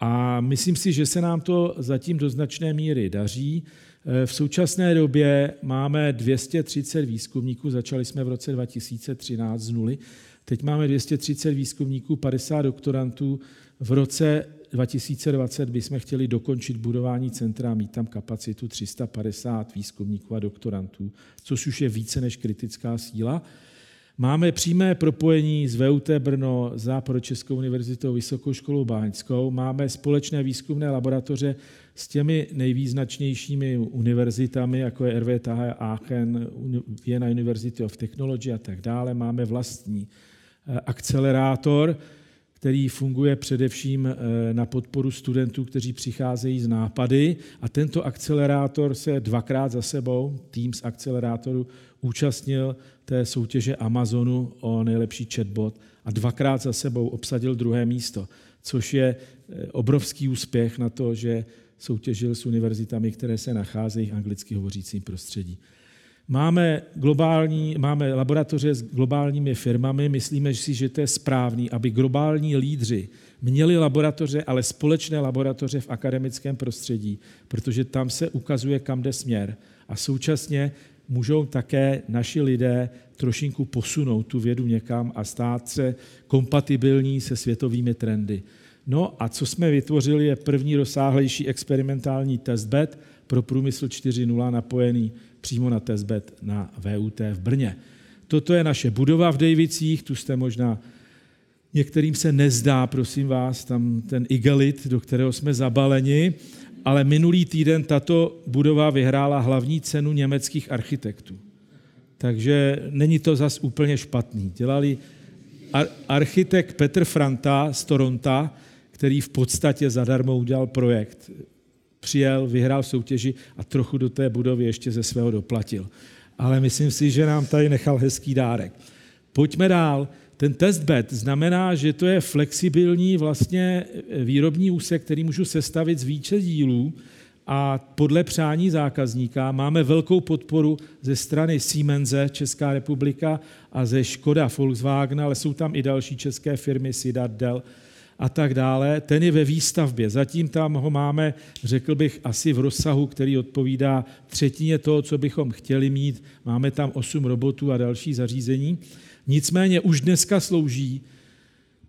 S1: A myslím si, že se nám to zatím do značné míry daří. Eh, v současné době máme 230 výzkumníků, začali jsme v roce 2013 z nuly, teď máme 230 výzkumníků, 50 doktorantů. V roce 2020 bychom chtěli dokončit budování centra, mít tam kapacitu 350 výzkumníků a doktorantů, což už je více než kritická síla. Máme přímé propojení s VUT Brno, Západočeskou univerzitou, Vysokou školou Báňskou. Máme společné výzkumné laboratoře s těmi nejvýznačnějšími univerzitami, jako je RWTH Aachen, Vienna University of Technology a tak dále. Máme vlastní eh, akcelerátor, který funguje především eh, na podporu studentů, kteří přicházejí z nápady. A tento akcelerátor se dvakrát za sebou, tým z akcelerátoru, účastnil té soutěže Amazonu o nejlepší chatbot a dvakrát za sebou obsadil druhé místo, což je eh, obrovský úspěch na to, že soutěžil s univerzitami, které se nacházejí v anglicky hovořícím prostředí. Máme, globální, máme laboratoře s globálními firmami, myslíme si, že to je správný, aby globální lídři měli laboratoře, ale společné laboratoře v akademickém prostředí, protože tam se ukazuje, kam jde směr. A současně můžou také naši lidé trošinku posunout tu vědu někam a stát se kompatibilní se světovými trendy. No a co jsme vytvořili, je první rozsáhlejší experimentální testbed pro průmysl 4.0 napojený přímo na testbed na VUT v Brně. Toto je naše budova v Dejvicích, tu jste možná Některým se nezdá, prosím vás, tam ten igelit, do kterého jsme zabaleni, ale minulý týden tato budova vyhrála hlavní cenu německých architektů. Takže není to zas úplně špatný. Dělali ar- architekt Petr Franta z Toronta, který v podstatě zadarmo udělal projekt přijel, vyhrál soutěži a trochu do té budovy ještě ze svého doplatil. Ale myslím si, že nám tady nechal hezký dárek. Pojďme dál. Ten testbed znamená, že to je flexibilní vlastně výrobní úsek, který můžu sestavit z více dílů a podle přání zákazníka máme velkou podporu ze strany Siemense Česká republika a ze Škoda Volkswagen, ale jsou tam i další české firmy, Sidat, Dell, a tak dále, ten je ve výstavbě. Zatím tam ho máme, řekl bych, asi v rozsahu, který odpovídá třetině toho, co bychom chtěli mít. Máme tam osm robotů a další zařízení. Nicméně už dneska slouží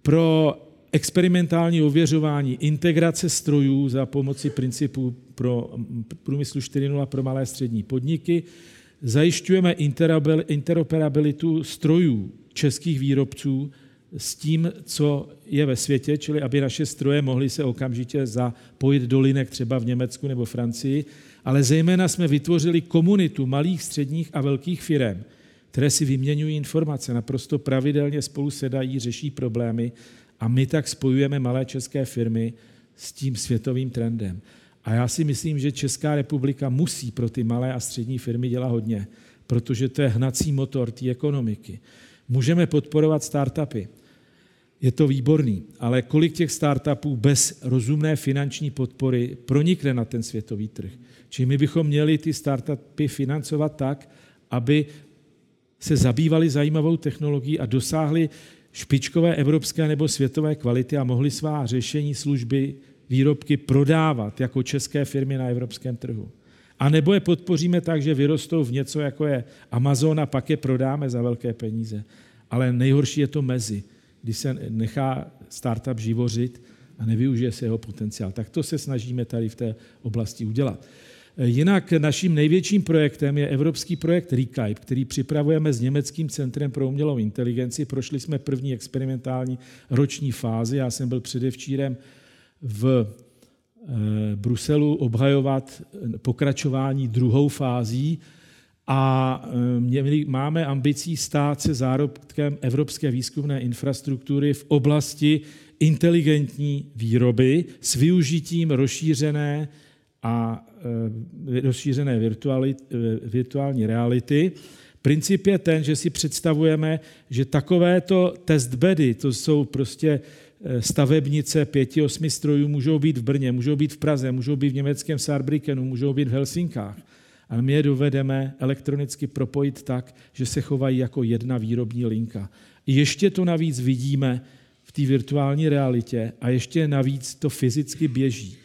S1: pro experimentální ověřování integrace strojů za pomoci principu pro průmyslu 4.0 pro malé střední podniky. Zajišťujeme interoperabilitu strojů českých výrobců s tím, co je ve světě, čili aby naše stroje mohly se okamžitě zapojit do linek třeba v Německu nebo Francii, ale zejména jsme vytvořili komunitu malých, středních a velkých firm, které si vyměňují informace, naprosto pravidelně spolu sedají, řeší problémy a my tak spojujeme malé české firmy s tím světovým trendem. A já si myslím, že Česká republika musí pro ty malé a střední firmy dělat hodně, protože to je hnací motor té ekonomiky. Můžeme podporovat startupy, je to výborný, ale kolik těch startupů bez rozumné finanční podpory pronikne na ten světový trh? Čili my bychom měli ty startupy financovat tak, aby se zabývali zajímavou technologií a dosáhli špičkové evropské nebo světové kvality a mohli svá řešení, služby, výrobky prodávat jako české firmy na evropském trhu. A nebo je podpoříme tak, že vyrostou v něco, jako je Amazon a pak je prodáme za velké peníze. Ale nejhorší je to mezi kdy se nechá startup živořit a nevyužije se jeho potenciál. Tak to se snažíme tady v té oblasti udělat. Jinak naším největším projektem je evropský projekt Rekype, který připravujeme s Německým centrem pro umělou inteligenci. Prošli jsme první experimentální roční fázi. Já jsem byl předevčírem v eh, Bruselu obhajovat pokračování druhou fází a eh, máme ambicí stát se zárodkem evropské výzkumné infrastruktury v oblasti inteligentní výroby s využitím rozšířené a eh, rozšířené eh, virtuální reality. Princip je ten, že si představujeme, že takovéto testbedy, to jsou prostě stavebnice pěti, osmi strojů, můžou být v Brně, můžou být v Praze, můžou být v německém Saarbrückenu, můžou být v Helsinkách ale my je dovedeme elektronicky propojit tak, že se chovají jako jedna výrobní linka. Ještě to navíc vidíme v té virtuální realitě a ještě navíc to fyzicky běží.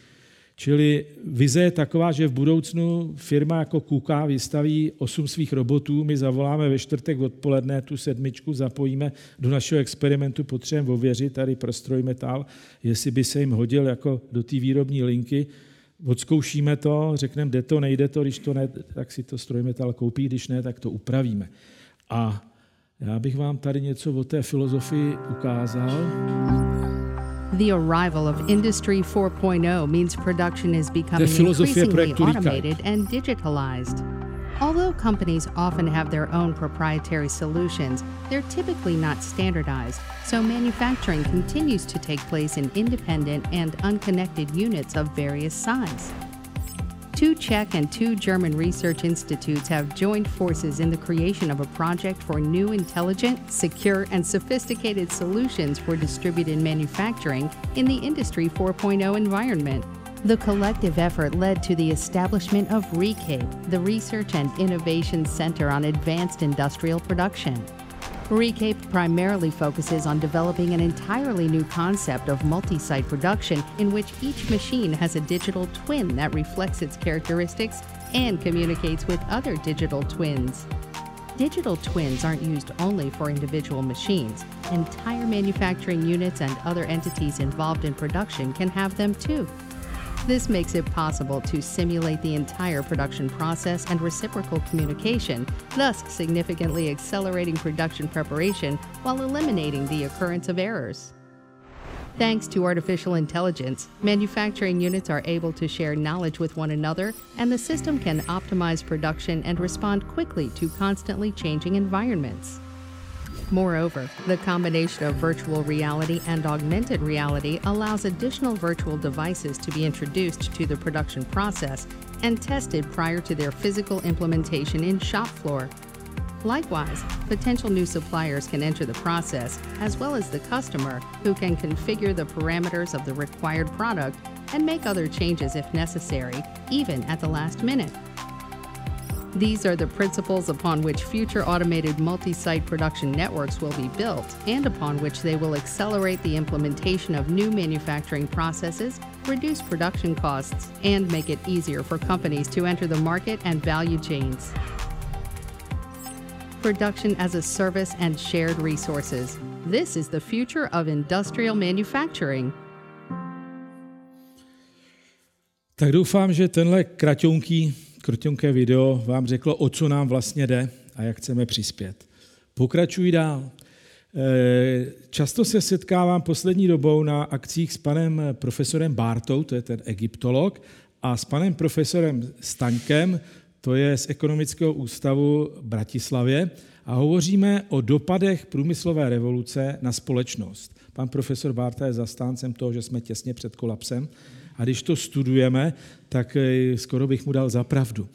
S1: Čili vize je taková, že v budoucnu firma jako Kuka vystaví osm svých robotů, my zavoláme ve čtvrtek odpoledne tu sedmičku, zapojíme do našeho experimentu, potřebujeme ověřit tady pro strojmetal, jestli by se jim hodil jako do té výrobní linky odzkoušíme to, řekneme, jde to, nejde to, když to ne, tak si to strojmetal koupí, když ne, tak to upravíme. A já bych vám tady něco o té filozofii ukázal. The arrival of Industry 4.0 means production is becoming increasingly automated and digitalized.
S2: Although companies often have their own proprietary solutions, they're typically not standardized, so manufacturing continues to take place in independent and unconnected units of various size. Two Czech and two German research institutes have joined forces in the creation of a project for new intelligent, secure, and sophisticated solutions for distributed manufacturing in the Industry 4.0 environment. The collective effort led to the establishment of RECAPE, the Research and Innovation Center on Advanced Industrial Production. RECAPE primarily focuses on developing an entirely new concept of multi site production in which each machine has a digital twin that reflects its characteristics and communicates with other digital twins. Digital twins aren't used only for individual machines. Entire manufacturing units and other entities involved in production can have them too. This makes it possible to simulate the entire production process and reciprocal communication, thus significantly accelerating production preparation while eliminating the occurrence of errors. Thanks to artificial intelligence, manufacturing units are able to share knowledge with one another, and the system can optimize production and respond quickly to constantly changing environments. Moreover, the combination of virtual reality and augmented reality allows additional virtual devices to be introduced to the production process and tested prior to their physical implementation in shop floor. Likewise, potential new suppliers can enter the process, as well as the customer, who can configure the parameters of the required product and make other changes if necessary, even at the last minute. These are the principles upon which future automated multi site production networks will be built and upon which they will accelerate the implementation of new manufacturing processes, reduce production costs, and make it easier for companies to enter the market and value chains. Production as a service and shared resources. This is the future of industrial manufacturing.
S1: Tak doufám, že tenhle kratonký krotěnké video vám řeklo, o co nám vlastně jde a jak chceme přispět. Pokračuji dál. Eh, často se setkávám poslední dobou na akcích s panem profesorem Bartou, to je ten egyptolog, a s panem profesorem Staňkem, to je z Ekonomického ústavu v Bratislavě, a hovoříme o dopadech průmyslové revoluce na společnost. Pan profesor Barta je zastáncem toho, že jsme těsně před kolapsem a když to studujeme, tak eh, skoro bych mu dal za pravdu.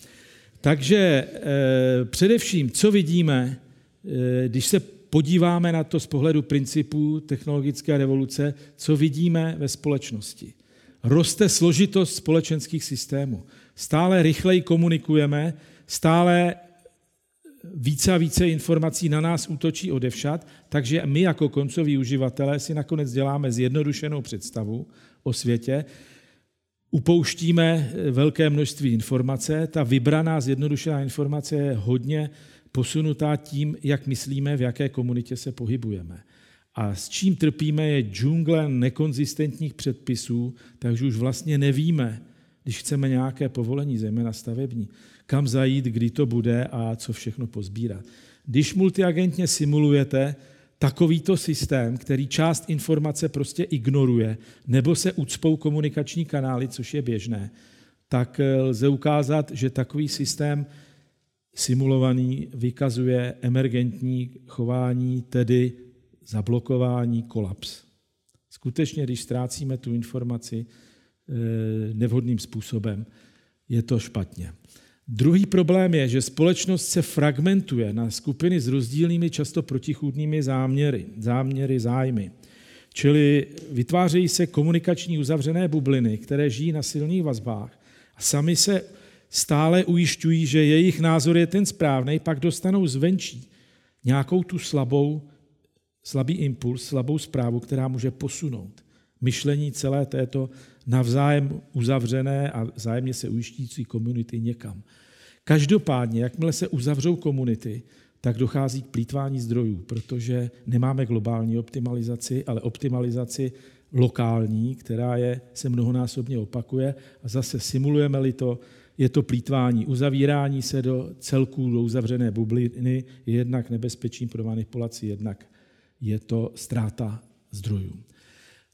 S1: Takže eh, především, co vidíme, eh, když se podíváme na to z pohledu principů technologické revoluce, co vidíme ve společnosti. Roste složitost společenských systémů. Stále rychleji komunikujeme, stále více a více informací na nás útočí odevšat, takže my jako koncoví uživatelé si nakonec děláme zjednodušenou představu o světě, upouštíme eh, velké množství informace. Ta vybraná zjednodušená informace je hodně posunutá tím, jak myslíme, v jaké komunitě se pohybujeme. A s čím trpíme je džungle nekonzistentních předpisů, takže už vlastně nevíme, když chceme nějaké povolení, zejména stavební, kam zajít, kdy to bude a co všechno pozbírat. Když multiagentně simulujete, takovýto systém, který část informace prostě ignoruje, nebo se ucpou komunikační kanály, což je běžné, tak eh, lze ukázat, že takový systém simulovaný vykazuje emergentní chování, tedy zablokování, kolaps. Skutečně, když ztrácíme tu informaci eh, nevhodným způsobem, je to špatně. Druhý problém je, že společnost se fragmentuje na skupiny s rozdílnými, často protichůdnými záměry, záměry, zájmy. Čili vytvářejí se komunikační uzavřené bubliny, které žijí na silných vazbách a sami se stále ujišťují, že jejich názor je ten správný, pak dostanou zvenčí nějakou tu slabou, slabý impuls, slabou zprávu, která může posunout myšlení celé této navzájem uzavřené a vzájemně se ujišťující komunity někam. Každopádně, jakmile se uzavřou komunity, tak dochází k plítvání zdrojů, protože nemáme globální optimalizaci, ale optimalizaci lokální, která je, se mnohonásobně opakuje a zase simulujeme-li to, je to plítvání. Uzavírání se do celků do uzavřené bubliny je jednak nebezpečím pro manipulaci, jednak je to ztráta zdrojů.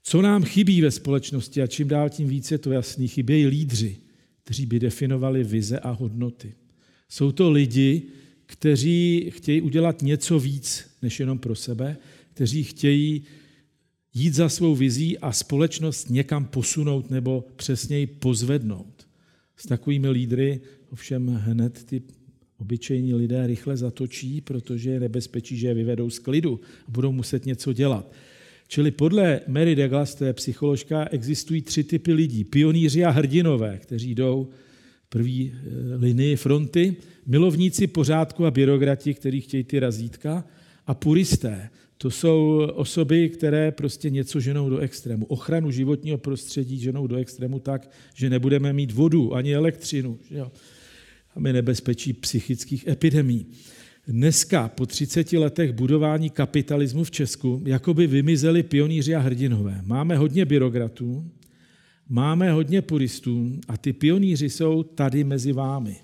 S1: Co nám chybí ve společnosti a čím dál tím více je to jasný, chybějí lídři, kteří by definovali vize a hodnoty. Jsou to lidi, kteří chtějí udělat něco víc než jenom pro sebe, kteří chtějí jít za svou vizí a společnost někam posunout nebo přesněji pozvednout. S takovými lídry ovšem hned ty obyčejní lidé rychle zatočí, protože je nebezpečí, že je vyvedou z klidu a budou muset něco dělat. Čili podle Mary Douglas, to je psycholožka, existují tři typy lidí. Pioníři a hrdinové, kteří jdou první eh, linii fronty, milovníci pořádku a byrokrati, kteří chtějí ty razítka, a puristé. To jsou osoby, které prostě něco ženou do extrému. Ochranu životního prostředí ženou do extrému tak, že nebudeme mít vodu ani elektřinu. Že jo? Máme nebezpečí psychických epidemí. Dneska, po 30 letech budování kapitalismu v Česku, jakoby vymizeli pioníři a hrdinové. Máme hodně byrokratů, máme hodně puristů a ty pionýři jsou tady mezi vámi.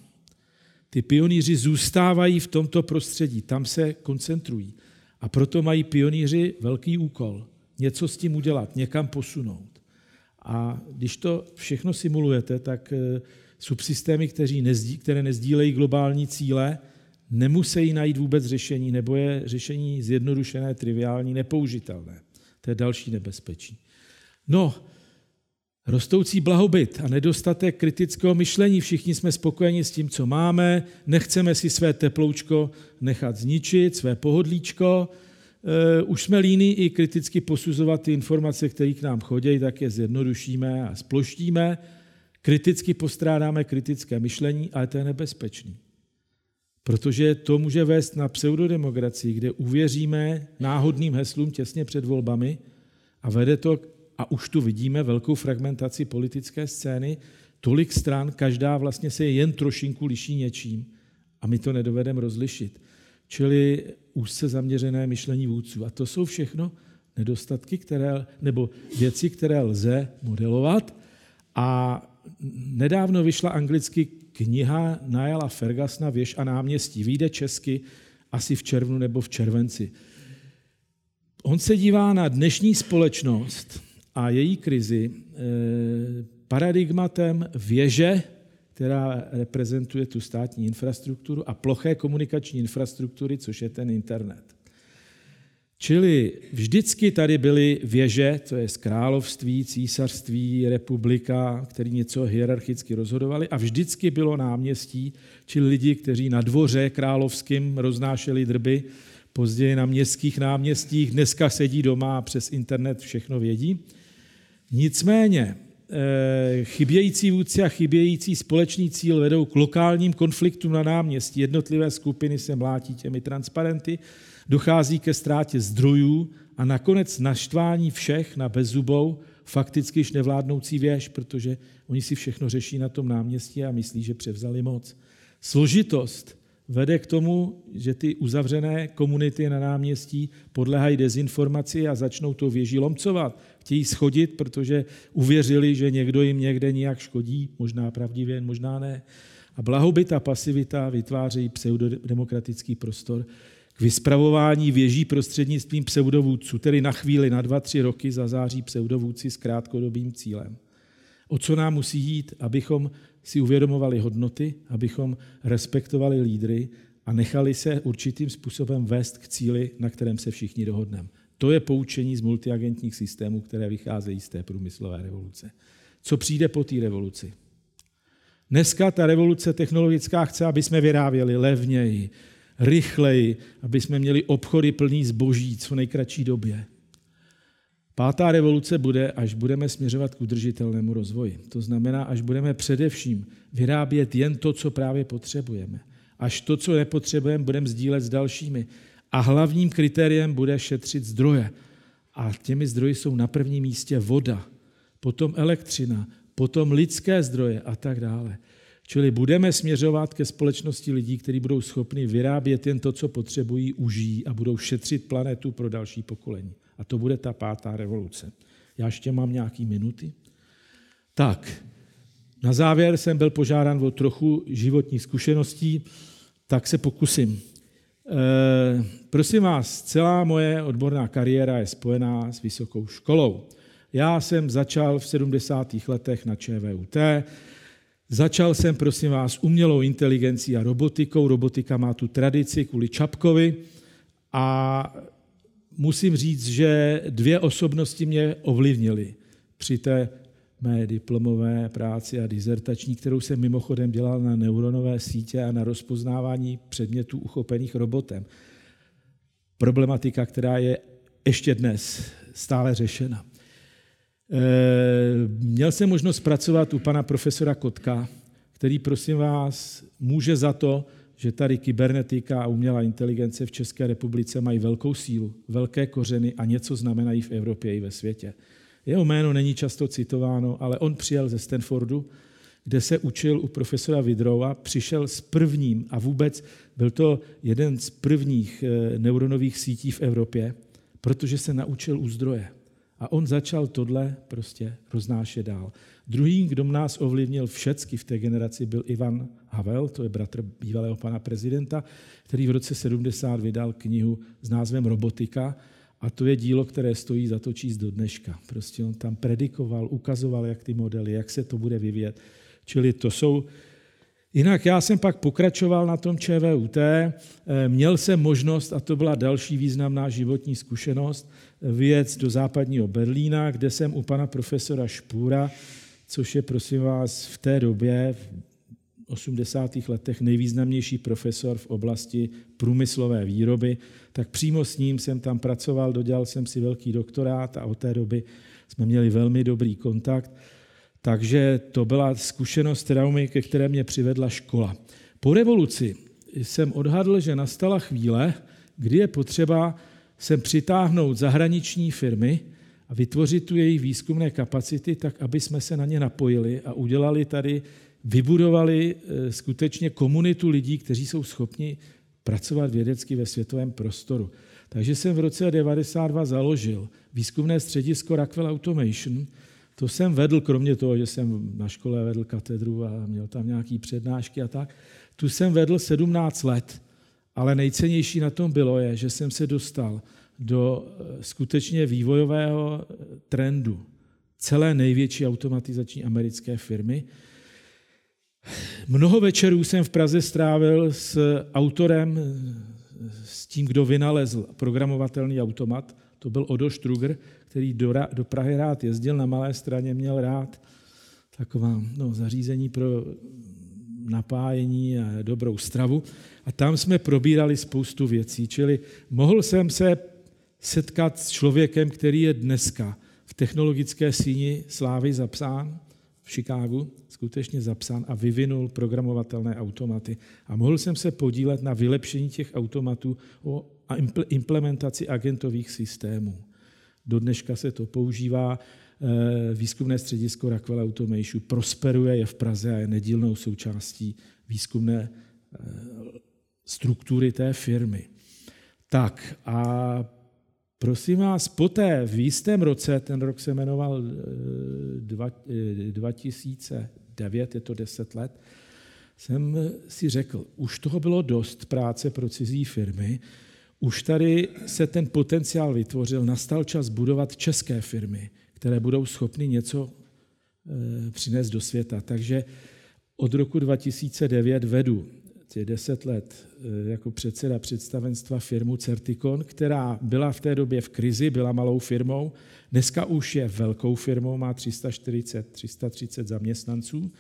S1: Ty pionýři zůstávají v tomto prostředí, tam se koncentrují. A proto mají pionýři velký úkol. Něco s tím udělat, někam posunout. A když to všechno simulujete, tak eh, subsystémy, které nezdílejí globální cíle, nemusí najít vůbec řešení, nebo je řešení zjednodušené, triviální, nepoužitelné. To je další nebezpečí. No, Rostoucí blahobyt a nedostatek kritického myšlení. Všichni jsme spokojeni s tím, co máme, nechceme si své teploučko nechat zničit, své pohodlíčko. E, už jsme líní i kriticky posuzovat ty informace, které k nám chodí, tak je zjednodušíme a sploštíme. Kriticky postrádáme kritické myšlení, ale to je nebezpečný. Protože to může vést na pseudodemokracii, kde uvěříme náhodným heslům těsně před volbami a vede to a už tu vidíme velkou fragmentaci politické scény, tolik stran, každá vlastně se jen trošinku liší něčím a my to nedovedeme rozlišit. Čili úzce zaměřené myšlení vůdců. A to jsou všechno nedostatky, které, nebo věci, které lze modelovat. A nedávno vyšla anglicky kniha Niala Fergasna Věž a náměstí. Výjde česky asi v červnu nebo v červenci. On se dívá na dnešní společnost a její krizi eh, paradigmatem věže, která reprezentuje tu státní infrastrukturu, a ploché komunikační infrastruktury, což je ten internet. Čili vždycky tady byly věže, to je z království, císařství, republika, který něco hierarchicky rozhodovali a vždycky bylo náměstí, čili lidi, kteří na dvoře královským roznášeli drby, později na městských náměstích, dneska sedí doma a přes internet všechno vědí. Nicméně eh, chybějící vůdci a chybějící společný cíl vedou k lokálním konfliktům na náměstí. Jednotlivé skupiny se mlátí těmi transparenty, dochází ke ztrátě zdrojů a nakonec naštvání všech na bezzubou, fakticky již nevládnoucí věž, protože oni si všechno řeší na tom náměstí a myslí, že převzali moc. Složitost vede k tomu, že ty uzavřené komunity na náměstí podléhají dezinformaci a začnou to věží lomcovat. Chtějí schodit, protože uvěřili, že někdo jim někde nějak škodí, možná pravdivě, možná ne. A blahobyt a pasivita vytvářejí pseudodemokratický prostor k vyspravování věží prostřednictvím pseudovůdců, tedy na chvíli, na dva, tři roky zazáří pseudovůdci s krátkodobým cílem. O co nám musí jít, abychom si uvědomovali hodnoty, abychom respektovali lídry a nechali se určitým způsobem vést k cíli, na kterém se všichni dohodneme. To je poučení z multiagentních systémů, které vycházejí z té průmyslové revoluce. Co přijde po té revoluci? Dneska ta revoluce technologická chce, aby jsme vyráběli levněji, rychleji, aby jsme měli obchody plný zboží co nejkratší době. Pátá revoluce bude, až budeme směřovat k udržitelnému rozvoji. To znamená, až budeme především vyrábět jen to, co právě potřebujeme. Až to, co nepotřebujeme, budeme sdílet s dalšími. A hlavním kritériem bude šetřit zdroje. A těmi zdroji jsou na prvním místě voda, potom elektřina, potom lidské zdroje a tak dále. Čili budeme směřovat ke společnosti lidí, kteří budou schopni vyrábět jen to, co potřebují, užijí a budou šetřit planetu pro další pokolení. A to bude ta pátá revoluce. Já ještě mám nějaký minuty. Tak, na závěr jsem byl požádán o trochu životních zkušeností, tak se pokusím. E, prosím vás, celá moje odborná kariéra je spojená s vysokou školou. Já jsem začal v 70. letech na ČVUT, Začal jsem, prosím vás, umělou inteligencí a robotikou. Robotika má tu tradici kvůli Čapkovi a musím říct, že dvě osobnosti mě ovlivnily při té mé diplomové práci a dizertační, kterou jsem mimochodem dělal na neuronové sítě a na rozpoznávání předmětů uchopených robotem. Problematika, která je ještě dnes stále řešena. Eh, měl jsem možnost pracovat u pana profesora Kotka, který, prosím vás, může za to, že tady kybernetika a umělá inteligence v České republice mají velkou sílu, velké kořeny a něco znamenají v Evropě i ve světě. Jeho jméno není často citováno, ale on přijel ze Stanfordu, kde se učil u profesora Vidrova, přišel s prvním a vůbec byl to jeden z prvních eh, neuronových sítí v Evropě, protože se naučil u zdroje. A on začal tohle prostě roznášet dál. Druhý, kdo nás ovlivnil všecky v té generaci, byl Ivan Havel, to je bratr bývalého pana prezidenta, který v roce 70 vydal knihu s názvem Robotika, a to je dílo, které stojí za to číst do dneška. Prostě on tam predikoval, ukazoval, jak ty modely, jak se to bude vyvíjet. Čili to jsou... Jinak já jsem pak pokračoval na tom ČVUT, eh, měl jsem možnost, a to byla další významná životní zkušenost, vyjet do západního Berlína, kde jsem u pana profesora Špůra, což je, prosím vás, v té době, v 80. letech nejvýznamnější profesor v oblasti průmyslové výroby, tak přímo s ním jsem tam pracoval, dodělal jsem si velký doktorát a od té doby jsme měli velmi dobrý kontakt. Takže to byla zkušenost traumy, ke které mě přivedla škola. Po revoluci jsem odhadl, že nastala chvíle, kdy je potřeba sem přitáhnout zahraniční firmy a vytvořit tu jejich výzkumné kapacity tak, aby jsme se na ně napojili a udělali tady, vybudovali eh, skutečně komunitu lidí, kteří jsou schopni pracovat vědecky ve světovém prostoru. Takže jsem v roce 1992 založil výzkumné středisko Rockwell Automation. To jsem vedl, kromě toho, že jsem na škole vedl katedru a měl tam nějaké přednášky a tak. Tu jsem vedl 17 let. Ale nejcennější na tom bylo je, že jsem se dostal do eh, skutečně vývojového eh, trendu celé největší automatizační americké firmy. Mnoho večerů jsem v Praze strávil s autorem, eh, s tím, kdo vynalezl programovatelný automat. To byl Odo Struger, který do, do Prahy rád jezdil, na malé straně měl rád taková no, zařízení pro napájení a dobrou stravu. A tam jsme probírali spoustu věcí. Čili mohl jsem se setkat s člověkem, který je dneska v technologické síni slávy zapsán v Chicagu, skutečně zapsán a vyvinul programovatelné automaty. A mohl jsem se podílet na vylepšení těch automatů a implementaci agentových systémů. Do dneška se to používá. Eh, výzkumné středisko Rockwell Automation prosperuje, je v Praze a je nedílnou součástí výzkumné eh, struktury té firmy. Tak a prosím vás, poté v jistém roce, ten rok se jmenoval 2009, eh, je to 10 let, jsem si řekl, už toho bylo dost práce pro cizí firmy, už tady se ten potenciál vytvořil, nastal čas budovat české firmy, které budou schopny něco eh, přinést do světa. Takže od roku 2009 vedu těch deset let eh, jako předseda představenstva firmu Certicon, která byla v té době v krizi, byla malou firmou, dneska už je velkou firmou, má 340, 330 zaměstnanců,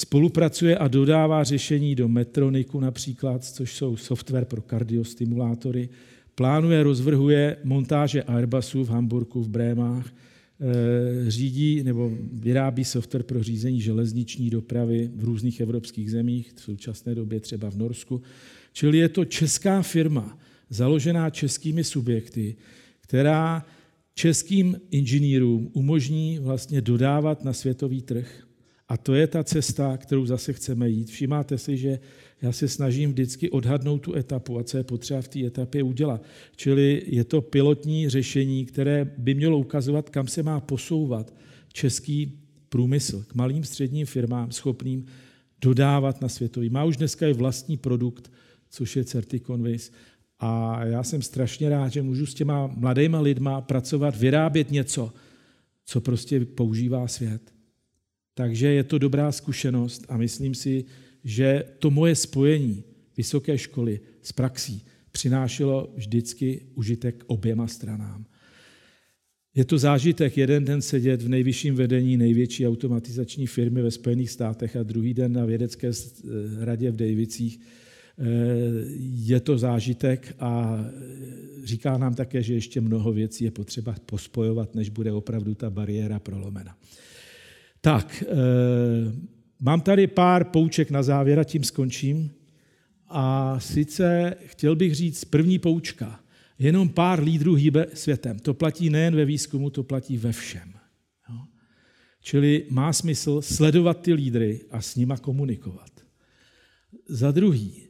S1: spolupracuje a dodává řešení do Metroniku například, což jsou software pro kardiostimulátory, plánuje, rozvrhuje montáže Airbusů v Hamburgu, v Brémách, Eh, řídí nebo vyrábí software pro řízení železniční dopravy v různých evropských zemích, v současné době třeba v Norsku. Čili je to česká firma, založená českými subjekty, která českým inženýrům umožní vlastně dodávat na světový trh. A to je ta cesta, kterou zase chceme jít. Všimáte si, že já se snažím vždycky odhadnout tu etapu a co je potřeba v té etapě udělat. Čili je to pilotní řešení, které by mělo ukazovat, kam se má posouvat český průmysl k malým středním firmám schopným dodávat na světový. Má už dneska i vlastní produkt, což je Certiconvis. A já jsem strašně rád, že můžu s těma mladýma lidma pracovat, vyrábět něco, co prostě používá svět. Takže je to dobrá zkušenost a myslím si, že to moje spojení vysoké školy s praxí přinášelo vždycky užitek oběma stranám. Je to zážitek jeden den sedět v nejvyšším vedení největší automatizační firmy ve Spojených státech a druhý den na vědecké radě v Davicích. Je to zážitek a říká nám také, že ještě mnoho věcí je potřeba pospojovat, než bude opravdu ta bariéra prolomena. Tak, mám tady pár pouček na závěr a tím skončím. A sice chtěl bych říct první poučka. Jenom pár lídrů hýbe světem. To platí nejen ve výzkumu, to platí ve všem. Jo? Čili má smysl sledovat ty lídry a s nima komunikovat. Za druhý,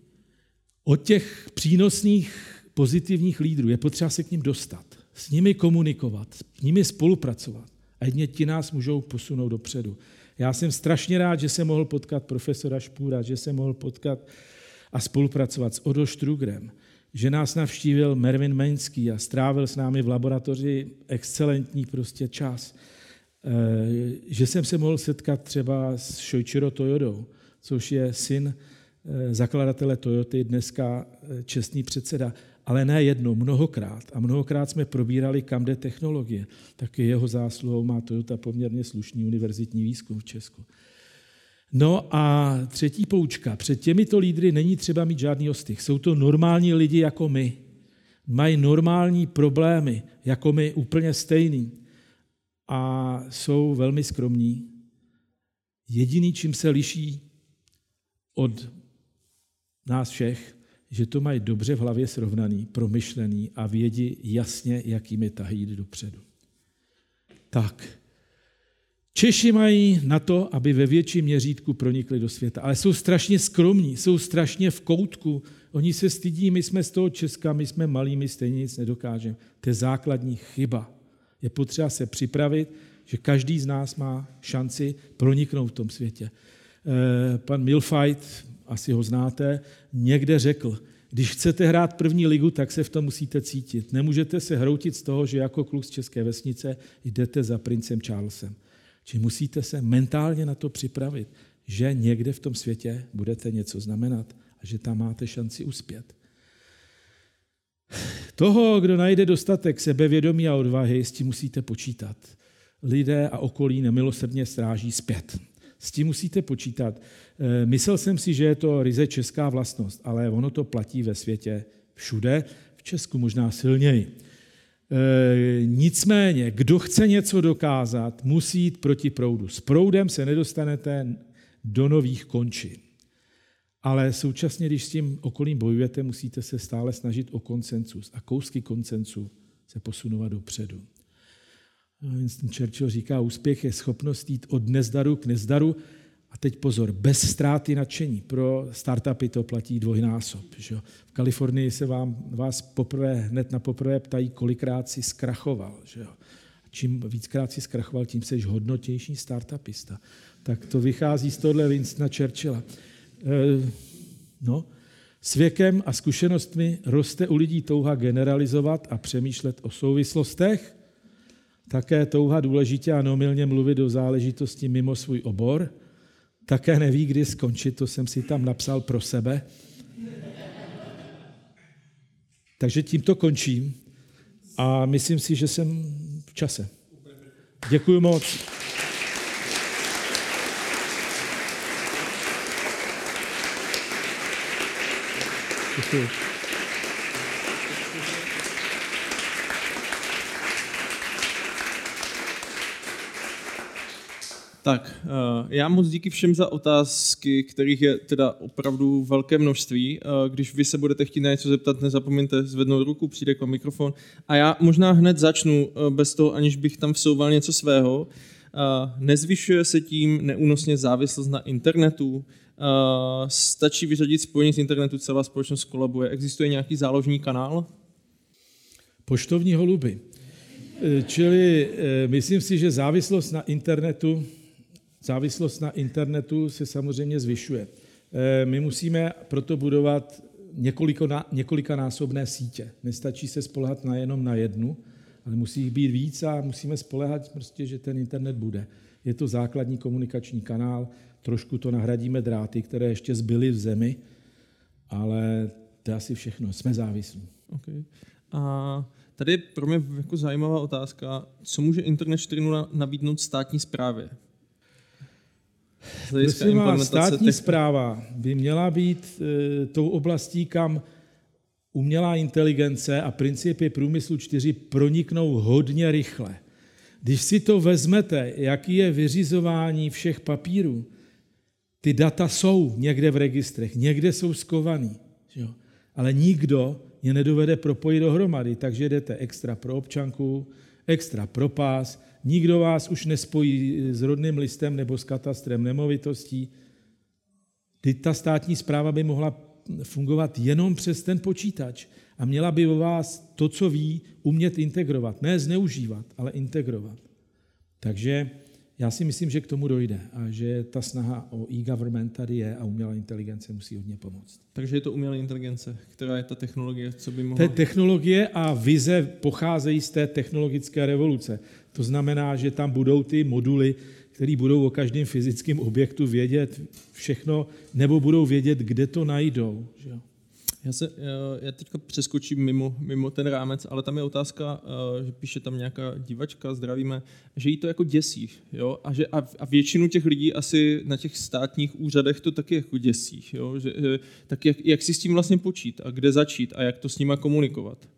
S1: od těch přínosných pozitivních lídrů je potřeba se k ním dostat, s nimi komunikovat, s nimi spolupracovat. A jedně ti nás můžou posunout dopředu. Já jsem strašně rád, že jsem mohl potkat profesora Špůra, že jsem mohl potkat a spolupracovat s Odo Strugrem, že nás navštívil Mervin Menský a strávil s námi v laboratoři excelentní prostě čas. Eh, že jsem se mohl setkat třeba s Shoichiro Toyodou, což je syn eh, zakladatele Toyoty, dneska eh, čestný předseda, ale ne jednou, mnohokrát. A mnohokrát jsme probírali, kam jde technologie. Taky jeho zásluhou má Toyota poměrně slušný univerzitní výzkum v Česku. No a třetí poučka. Před těmito lídry není třeba mít žádný ostych. Jsou to normální lidi jako my. Mají normální problémy, jako my, úplně stejný. A jsou velmi skromní. Jediný, čím se liší od nás všech, že to mají dobře v hlavě srovnaný, promyšlený a vědí jasně, jakými tahy jít dopředu. Tak, Češi mají na to, aby ve větším měřítku pronikli do světa, ale jsou strašně skromní, jsou strašně v koutku. Oni se stydí, my jsme z toho Česka, my jsme malí, my stejně nic nedokážeme. To je základní chyba. Je potřeba se připravit, že každý z nás má šanci proniknout v tom světě. Eh, pan Milfight, asi ho znáte, někde řekl, když chcete hrát první ligu, tak se v tom musíte cítit. Nemůžete se hroutit z toho, že jako kluk z České vesnice jdete za princem Charlesem. Či musíte se mentálně na to připravit, že někde v tom světě budete něco znamenat a že tam máte šanci uspět. Toho, kdo najde dostatek sebevědomí a odvahy, s tím musíte počítat. Lidé a okolí nemilosrdně stráží zpět. S tím musíte počítat. Eh, myslel jsem si, že je to ryze česká vlastnost, ale ono to platí ve světě všude, v Česku možná silněji. E, nicméně, kdo chce něco dokázat, musí jít proti proudu. S proudem se nedostanete do nových končin. Ale současně, když s tím okolím bojujete, musíte se stále snažit o koncensus. A kousky koncensu se posunovat dopředu. Winston Churchill říká, úspěch je schopnost jít od nezdaru k nezdaru a teď pozor, bez ztráty nadšení. Pro startupy to platí dvojnásob. Že? V Kalifornii se vám, vás poprvé, hned na poprvé ptají, kolikrát si zkrachoval. Že? Čím víckrát si zkrachoval, tím jsi hodnotější startupista. Tak to vychází z tohle Winstona Churchilla. E, no, s věkem a zkušenostmi roste u lidí touha generalizovat a přemýšlet o souvislostech, také touha důležitě a nomilně mluvit o záležitosti mimo svůj obor – také neví, kdy skončit, to jsem si tam napsal pro sebe. Takže tímto končím a myslím si, že jsem v čase. Děkuji moc. Děkuji.
S3: Tak, eh, já moc díky všem za otázky, kterých je teda opravdu velké množství. Eh, když vy se budete chtít na něco zeptat, nezapomeňte zvednout ruku, přijde k mikrofon. A já možná hned začnu eh, bez toho, aniž bych tam vsouval něco svého. Nezvyšuje se tím neúnosně závislost na internetu? Stačí vyřadit spojení s internetu, celá společnost kolabuje. Existuje nějaký záložní kanál?
S1: Poštovní holuby. Čili myslím si, že závislost na internetu závislost na internetu se samozřejmě zvyšuje. Eh, my musíme proto budovat několikanásobné sítě. Nestačí se spolehat na jenom na jednu, ale musí jich být víc a musíme spolehat prostě, že ten internet bude. Je to základní komunikační kanál, trošku to nahradíme dráty, které ještě zbyly v zemi, ale to je asi všechno. Jsme závislí.
S3: Okay. A tady je pro mě jako zajímavá otázka, co může Internet 4.0 nabídnout státní správě?
S1: Prosím vás, státní těch... zpráva by měla být e, tou oblastí, kam umělá inteligence a principy průmyslu 4 proniknou hodně rychle. Když si to vezmete, jaký je vyřizování všech papírů, ty data jsou někde v registrech, někde jsou skovaný, jo? ale nikdo je nedovede propojit dohromady, takže jdete extra pro občanku, extra pro pás, nikdo vás už nespojí s rodným listem nebo s katastrem nemovitostí. Teď ta státní zpráva by mohla fungovat jenom přes ten počítač a měla by o vás to, co ví, umět integrovat. Ne zneužívat, ale integrovat. Takže já si myslím, že k tomu dojde a že ta snaha o e-government tady je a umělá inteligence musí hodně pomoct.
S3: Takže je to umělá inteligence, která je ta technologie, co by mohla...
S1: Té technologie a vize pocházejí z té technologické revoluce. To znamená, že tam budou ty moduly, které budou o každém fyzickém objektu vědět všechno, nebo budou vědět, kde to najdou. Že jo?
S3: Já, se, já teďka přeskočím mimo, mimo ten rámec, ale tam je otázka, eh, že píše tam nějaká divačka, zdravíme, že jí to jako děsí. Jo? A, že, a, většinu těch lidí asi na těch státních úřadech to taky jako děsí. Jo? Že, tak jak, jak si s tím vlastně počít a kde začít a jak to s nima komunikovat?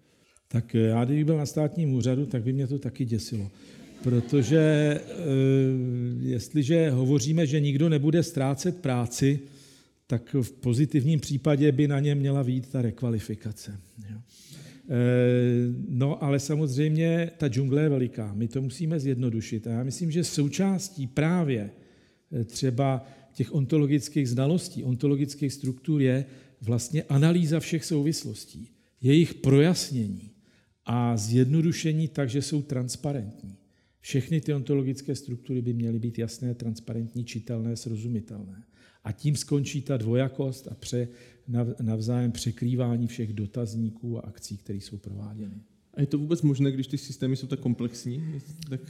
S1: Tak já, kdybych byl na státním úřadu, tak by mě to taky děsilo. Protože jestliže hovoříme, že nikdo nebude ztrácet práci, tak v pozitivním případě by na ně měla být ta rekvalifikace. Jo. E, no ale samozřejmě ta džungle je veliká, my to musíme zjednodušit a já myslím, že součástí právě e, třeba těch ontologických znalostí, ontologických struktur je vlastně analýza všech souvislostí, jejich projasnění a zjednodušení tak, že jsou transparentní. Všechny ty ontologické struktury by měly být jasné, transparentní, čitelné, srozumitelné. A tím skončí ta dvojakost a pře, navzájem překrývání všech dotazníků a akcí, které jsou prováděny.
S3: A je to vůbec možné, když ty systémy jsou tak komplexní? Tak...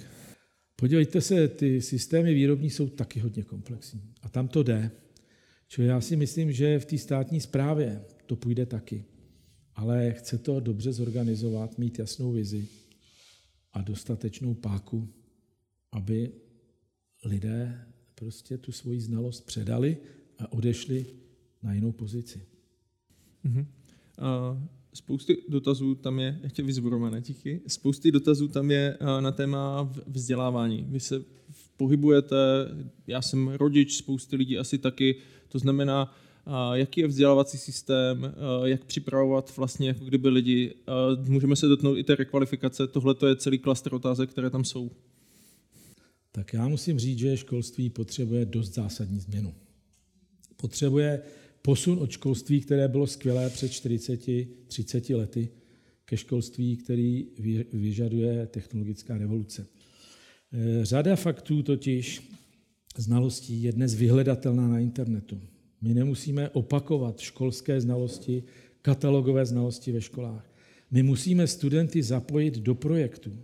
S1: Podívejte se, ty systémy výrobní jsou taky hodně komplexní. A tam to jde. Čili já si myslím, že v té státní správě to půjde taky. Ale chce to dobře zorganizovat, mít jasnou vizi a dostatečnou páku, aby lidé prostě tu svoji znalost předali a odešli na jinou pozici.
S3: Uh-huh. Uh, spousty dotazů tam je, já tě vyzvu, tiky, spousty dotazů tam je na téma vzdělávání. Vy se pohybujete, já jsem rodič, spousty lidí asi taky, to znamená, jaký je vzdělávací systém, jak připravovat vlastně jako kdyby lidi. Můžeme se dotknout i té rekvalifikace, tohle to je celý klaster otázek, které tam jsou
S1: tak já musím říct, že školství potřebuje dost zásadní změnu. Potřebuje posun od školství, které bylo skvělé před 40-30 lety, ke školství, který vyžaduje technologická revoluce. Eh, řada faktů totiž znalostí je dnes vyhledatelná na internetu. My nemusíme opakovat školské znalosti, katalogové znalosti ve školách. My musíme studenty zapojit do projektů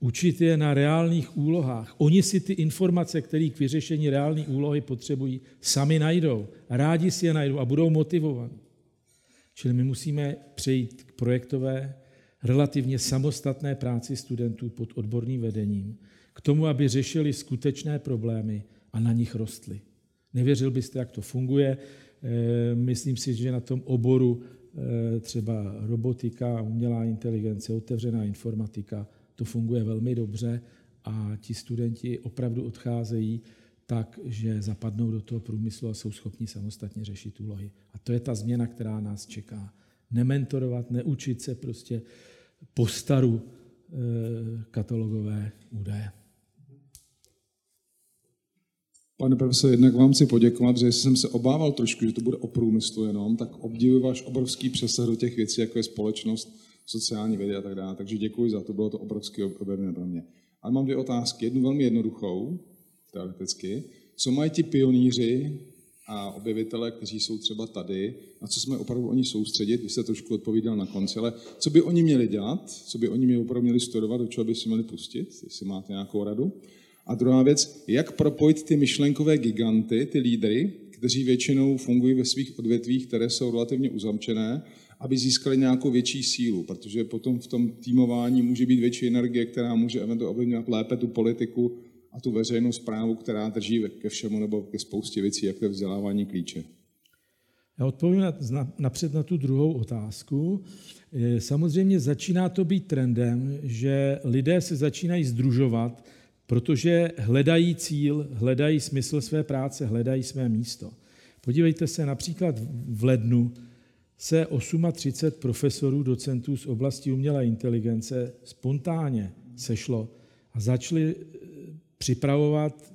S1: učit je na reálných úlohách. Oni si ty informace, které k vyřešení reálné úlohy potřebují, sami najdou. Rádi si je najdou a budou motivovaní. Čili my musíme přejít k projektové, relativně samostatné práci studentů pod odborným vedením, k tomu, aby řešili skutečné problémy a na nich rostly. Nevěřil byste, jak to funguje. Eh, myslím si, že na tom oboru eh, třeba robotika, umělá inteligence, otevřená informatika to funguje velmi dobře a ti studenti opravdu odcházejí tak, že zapadnou do toho průmyslu a jsou schopni samostatně řešit úlohy. A to je ta změna, která nás čeká. Nementorovat, neučit se prostě po staru e, katalogové údaje.
S4: Pane profesor, jednak vám chci poděkovat, že jsem se obával trošku, že to bude o průmyslu jenom, tak obdivuji váš obrovský přesah do těch věcí, jako je společnost, sociální vědy a tak dále. Takže děkuji za to, bylo to obrovský objevné pro mě. Ale mám dvě otázky. Jednu velmi jednoduchou, teoreticky. Co mají ti pionýři a objevitelé, kteří jsou třeba tady, na co jsme opravdu oni soustředit, vy jste trošku odpovídal na konci, ale co by oni měli dělat, co by oni měli opravdu měli studovat, do čeho by si měli pustit, jestli máte nějakou radu. A druhá věc, jak propojit ty myšlenkové giganty, ty lídry, kteří většinou fungují ve svých odvětvích, které jsou relativně uzamčené, aby získali nějakou větší sílu, protože potom v tom týmování může být větší energie, která může eventuálně ovlivňovat lépe tu politiku a tu veřejnou zprávu, která drží ke všemu nebo ke spoustě věcí, jako je vzdělávání klíče.
S1: Já odpovím napřed na tu druhou otázku. Samozřejmě začíná to být trendem, že lidé se začínají združovat, protože hledají cíl, hledají smysl své práce, hledají své místo. Podívejte se například v lednu se 38 profesorů, docentů z oblasti umělé inteligence spontánně sešlo a začali eh, připravovat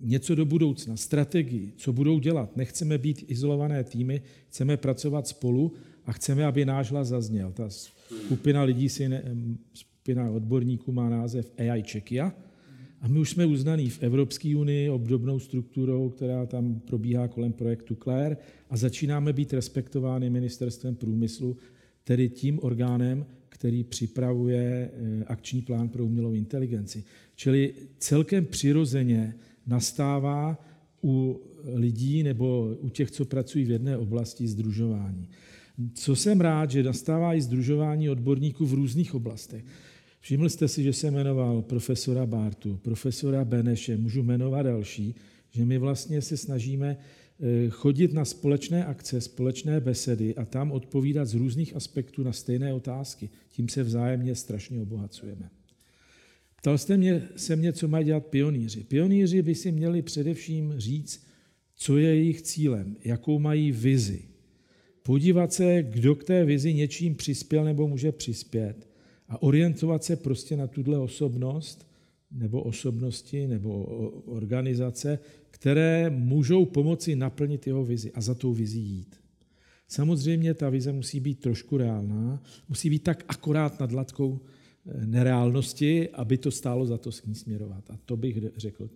S1: něco do budoucna, strategii, co budou dělat. Nechceme být izolované týmy, chceme pracovat spolu a chceme, aby náš hlas zazněl. Ta skupina lidí, si ne, skupina odborníků má název AI Czechia a my už jsme uznaný v Evropské unii obdobnou strukturou, která tam probíhá kolem projektu Claire a začínáme být respektovány ministerstvem průmyslu, tedy tím orgánem, který připravuje eh, akční plán pro umělou inteligenci. Čili celkem přirozeně nastává u lidí nebo u těch, co pracují v jedné oblasti, združování. Co jsem rád, že nastává i združování odborníků v různých oblastech. Všiml jste si, že se jmenoval profesora Bartu, profesora Beneše, můžu jmenovat další, že my vlastně se snažíme eh, chodit na společné akce, společné besedy a tam odpovídat z různých aspektů na stejné otázky. Tím se vzájemně strašně obohacujeme. Ptal jste mě, se mě, co mají dělat pionýři. Pionýři by si měli především říct, co je jejich cílem, jakou mají vizi. Podívat se, kdo k té vizi něčím přispěl nebo může přispět a orientovat se prostě na tuhle osobnost nebo osobnosti nebo organizace, které můžou pomoci naplnit jeho vizi a za tou vizi jít. Samozřejmě ta vize musí být trošku reálná, musí být tak akorát nad latkou nereálnosti, aby to stálo za to s ní směrovat. A to bych řekl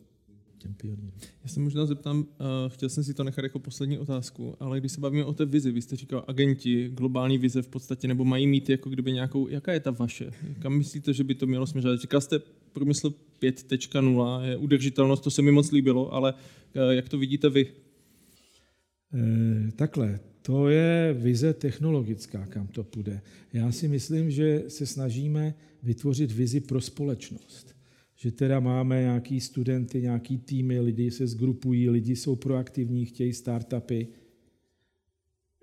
S1: těm pionýrům.
S3: Já se možná zeptám, uh, chtěl jsem si to nechat jako poslední otázku, ale když se bavíme o té vizi, vy jste říkal agenti, globální vize v podstatě, nebo mají mít jako kdyby nějakou, jaká je ta vaše? Kam myslíte, že by to mělo směřovat? Říkal jste průmysl 5.0, je udržitelnost, to se mi moc líbilo, ale uh, jak to vidíte vy?
S1: E, takhle, to je vize technologická, kam to půjde. Já si myslím, že se snažíme vytvořit vizi pro společnost. Že teda máme nějaký studenty, nějaký týmy, lidi se zgrupují, lidi jsou proaktivní, chtějí startupy,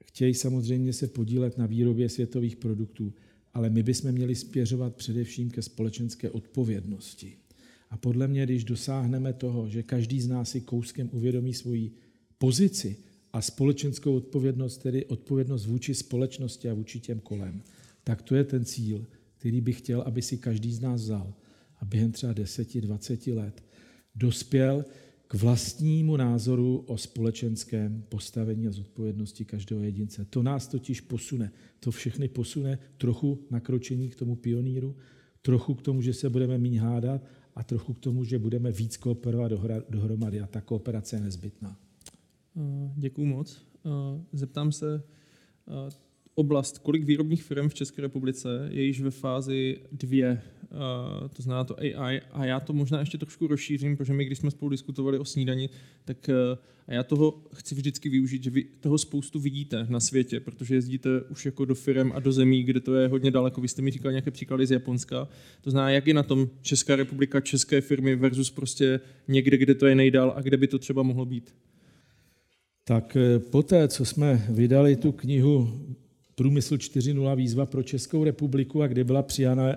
S1: chtějí samozřejmě se podílet na výrobě světových produktů, ale my bychom měli spěřovat především ke společenské odpovědnosti. A podle mě, když dosáhneme toho, že každý z nás si kouskem uvědomí svoji pozici a společenskou odpovědnost, tedy odpovědnost vůči společnosti a vůči těm kolem, tak to je ten cíl, který bych chtěl, aby si každý z nás vzal a během třeba 10-20 let dospěl k vlastnímu názoru o společenském postavení a zodpovědnosti každého jedince. To nás totiž posune. To všechny posune trochu nakročení k tomu pioníru, trochu k tomu, že se budeme méně hádat a trochu k tomu, že budeme víc kooperovat dohromady a ta kooperace je nezbytná.
S3: Děkuju moc. Zeptám se, oblast, kolik výrobních firm v České republice je již ve fázi dvě, uh, to znamená to AI, a já to možná ještě trošku rozšířím, protože my, když jsme spolu diskutovali o snídani, tak uh, a já toho chci vždycky využít, že vy toho spoustu vidíte na světě, protože jezdíte už jako do firm a do zemí, kde to je hodně daleko. Vy jste mi říkal nějaké příklady z Japonska. To znamená, jak je na tom Česká republika, české firmy versus prostě někde, kde to je nejdál a kde by to třeba mohlo být?
S1: Tak eh, poté, co jsme vydali tu knihu Průmysl 4.0 výzva pro Českou republiku a kde byla